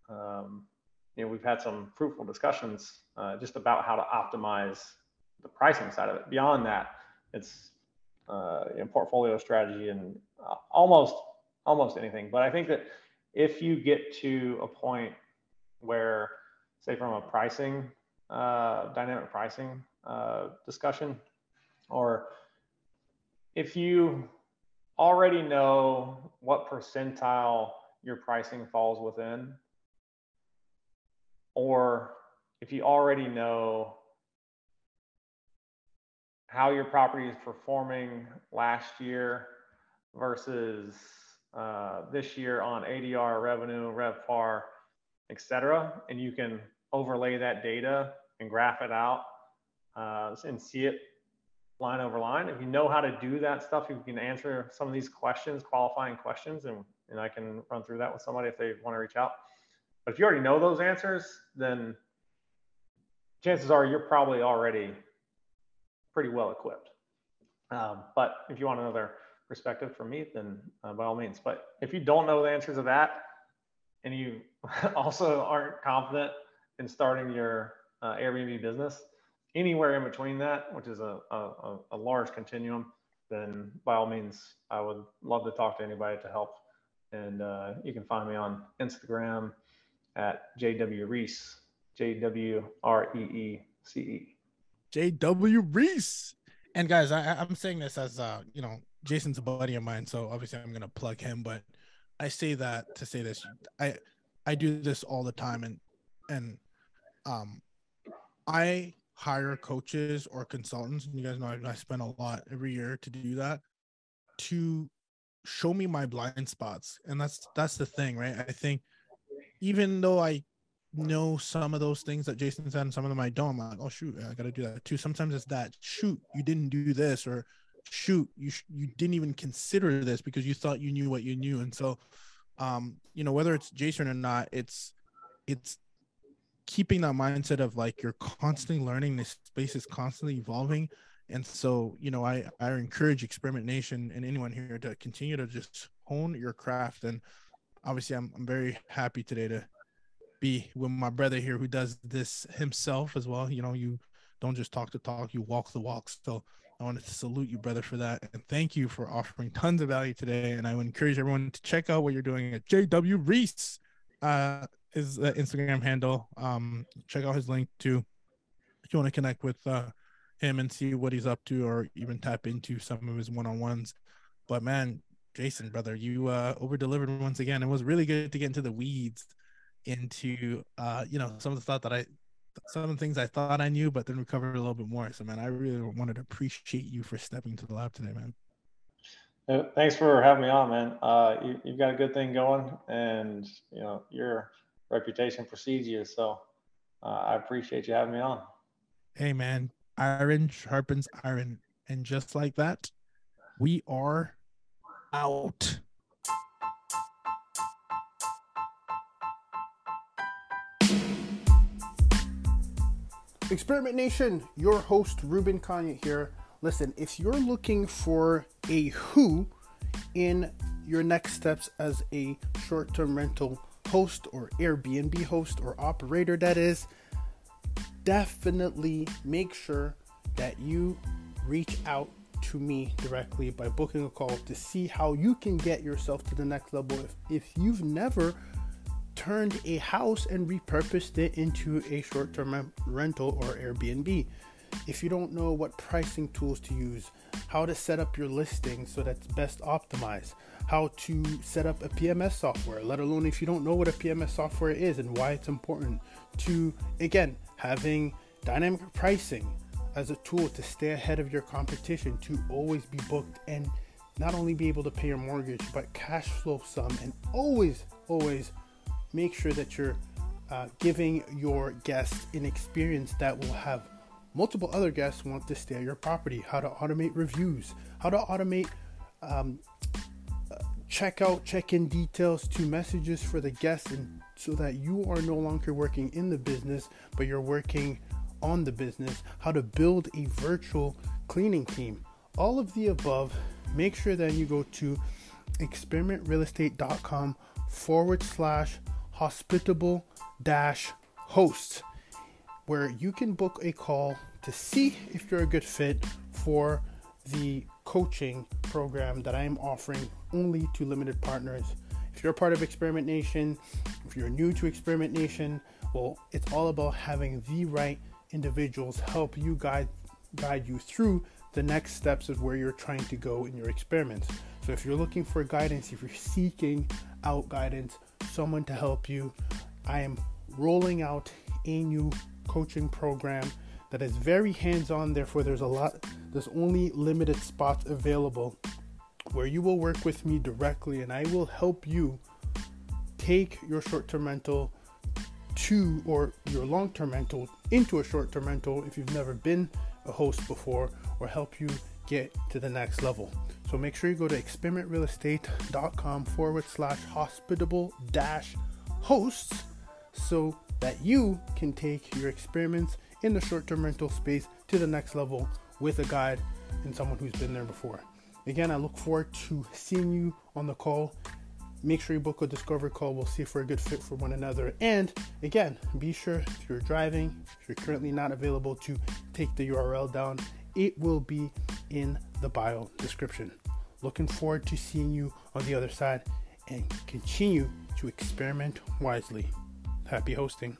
um, you know, we've had some fruitful discussions uh, just about how to optimize the pricing side of it. Beyond that, it's uh, portfolio strategy and uh, almost almost anything. But I think that if you get to a point where, say, from a pricing uh, dynamic pricing uh, discussion, or if you already know what percentile your pricing falls within or if you already know how your property is performing last year versus uh, this year on ADR, revenue, RevPAR, et cetera, and you can overlay that data and graph it out uh, and see it line over line. If you know how to do that stuff, you can answer some of these questions, qualifying questions, and, and I can run through that with somebody if they want to reach out. But if you already know those answers, then chances are you're probably already pretty well equipped. Um, but if you want another perspective from me, then uh, by all means. But if you don't know the answers to that, and you also aren't confident in starting your uh, Airbnb business, anywhere in between that, which is a, a, a large continuum, then by all means, I would love to talk to anybody to help. And uh, you can find me on Instagram, at JW Reece, J W R E E C E. JW Reece. And guys, I, I'm saying this as uh, you know, Jason's a buddy of mine, so obviously I'm gonna plug him, but I say that to say this. I I do this all the time and and um I hire coaches or consultants, and you guys know I, I spend a lot every year to do that to show me my blind spots and that's that's the thing right i think even though i know some of those things that jason said and some of them i don't i'm like oh shoot i gotta do that too. Sometimes it's that shoot you didn't do this or shoot you sh- you didn't even consider this because you thought you knew what you knew. And so um you know whether it's jason or not it's it's keeping that mindset of like you're constantly learning this space is constantly evolving. And so you know i i encourage experiment nation and anyone here to continue to just hone your craft and obviously i'm, I'm very happy today to be with my brother here who does this himself as well you know you don't just talk the talk you walk the walk so I wanted to salute you, brother, for that. And thank you for offering tons of value today. And I would encourage everyone to check out what you're doing at JW Reece, uh, his uh, Instagram handle. Um, check out his link too if you want to connect with uh, him and see what he's up to or even tap into some of his one on ones. But man, Jason, brother, you uh, over delivered once again. It was really good to get into the weeds into uh, you know, some of the thought that I some of the things I thought I knew, but then we covered a little bit more. So, man, I really wanted to appreciate you for stepping to the lab today, man. thanks for having me on, man. Uh, you, have got a good thing going, and you know your reputation precedes you. So, uh, I appreciate you having me on. Hey, man, iron sharpens iron, and just like that, we are out. Experiment Nation, your host Ruben Kanye here. Listen, if you're looking for a who in your next steps as a short term rental host or Airbnb host or operator, that is, definitely make sure that you reach out to me directly by booking a call to see how you can get yourself to the next level. If, if you've never turned a house and repurposed it into a short term rental or Airbnb. If you don't know what pricing tools to use, how to set up your listing so that's best optimized, how to set up a PMS software, let alone if you don't know what a PMS software is and why it's important, to again, having dynamic pricing as a tool to stay ahead of your competition, to always be booked and not only be able to pay your mortgage, but cash flow some and always, always make sure that you're uh, giving your guests an experience that will have multiple other guests want to stay at your property. How to automate reviews, how to automate um, checkout, check-in details to messages for the guests, and so that you are no longer working in the business, but you're working on the business. How to build a virtual cleaning team. All of the above. Make sure that you go to experimentrealestate.com forward slash hospitable dash host where you can book a call to see if you're a good fit for the coaching program that I am offering only to limited partners. If you're part of Experiment Nation, if you're new to Experiment Nation, well, it's all about having the right individuals help you guide guide you through the next steps of where you're trying to go in your experiments. So if you're looking for guidance, if you're seeking out guidance, someone to help you. I am rolling out a new coaching program that is very hands on, therefore, there's a lot, there's only limited spots available where you will work with me directly and I will help you take your short term mental to or your long term rental into a short term rental if you've never been a host before or help you get to the next level. So make sure you go to experimentrealestate.com forward slash hospitable dash hosts so that you can take your experiments in the short term rental space to the next level with a guide and someone who's been there before. Again, I look forward to seeing you on the call. Make sure you book a discovery call. We'll see if we're a good fit for one another. And again, be sure if you're driving, if you're currently not available to take the URL down, it will be in the bio description. Looking forward to seeing you on the other side and continue to experiment wisely. Happy hosting.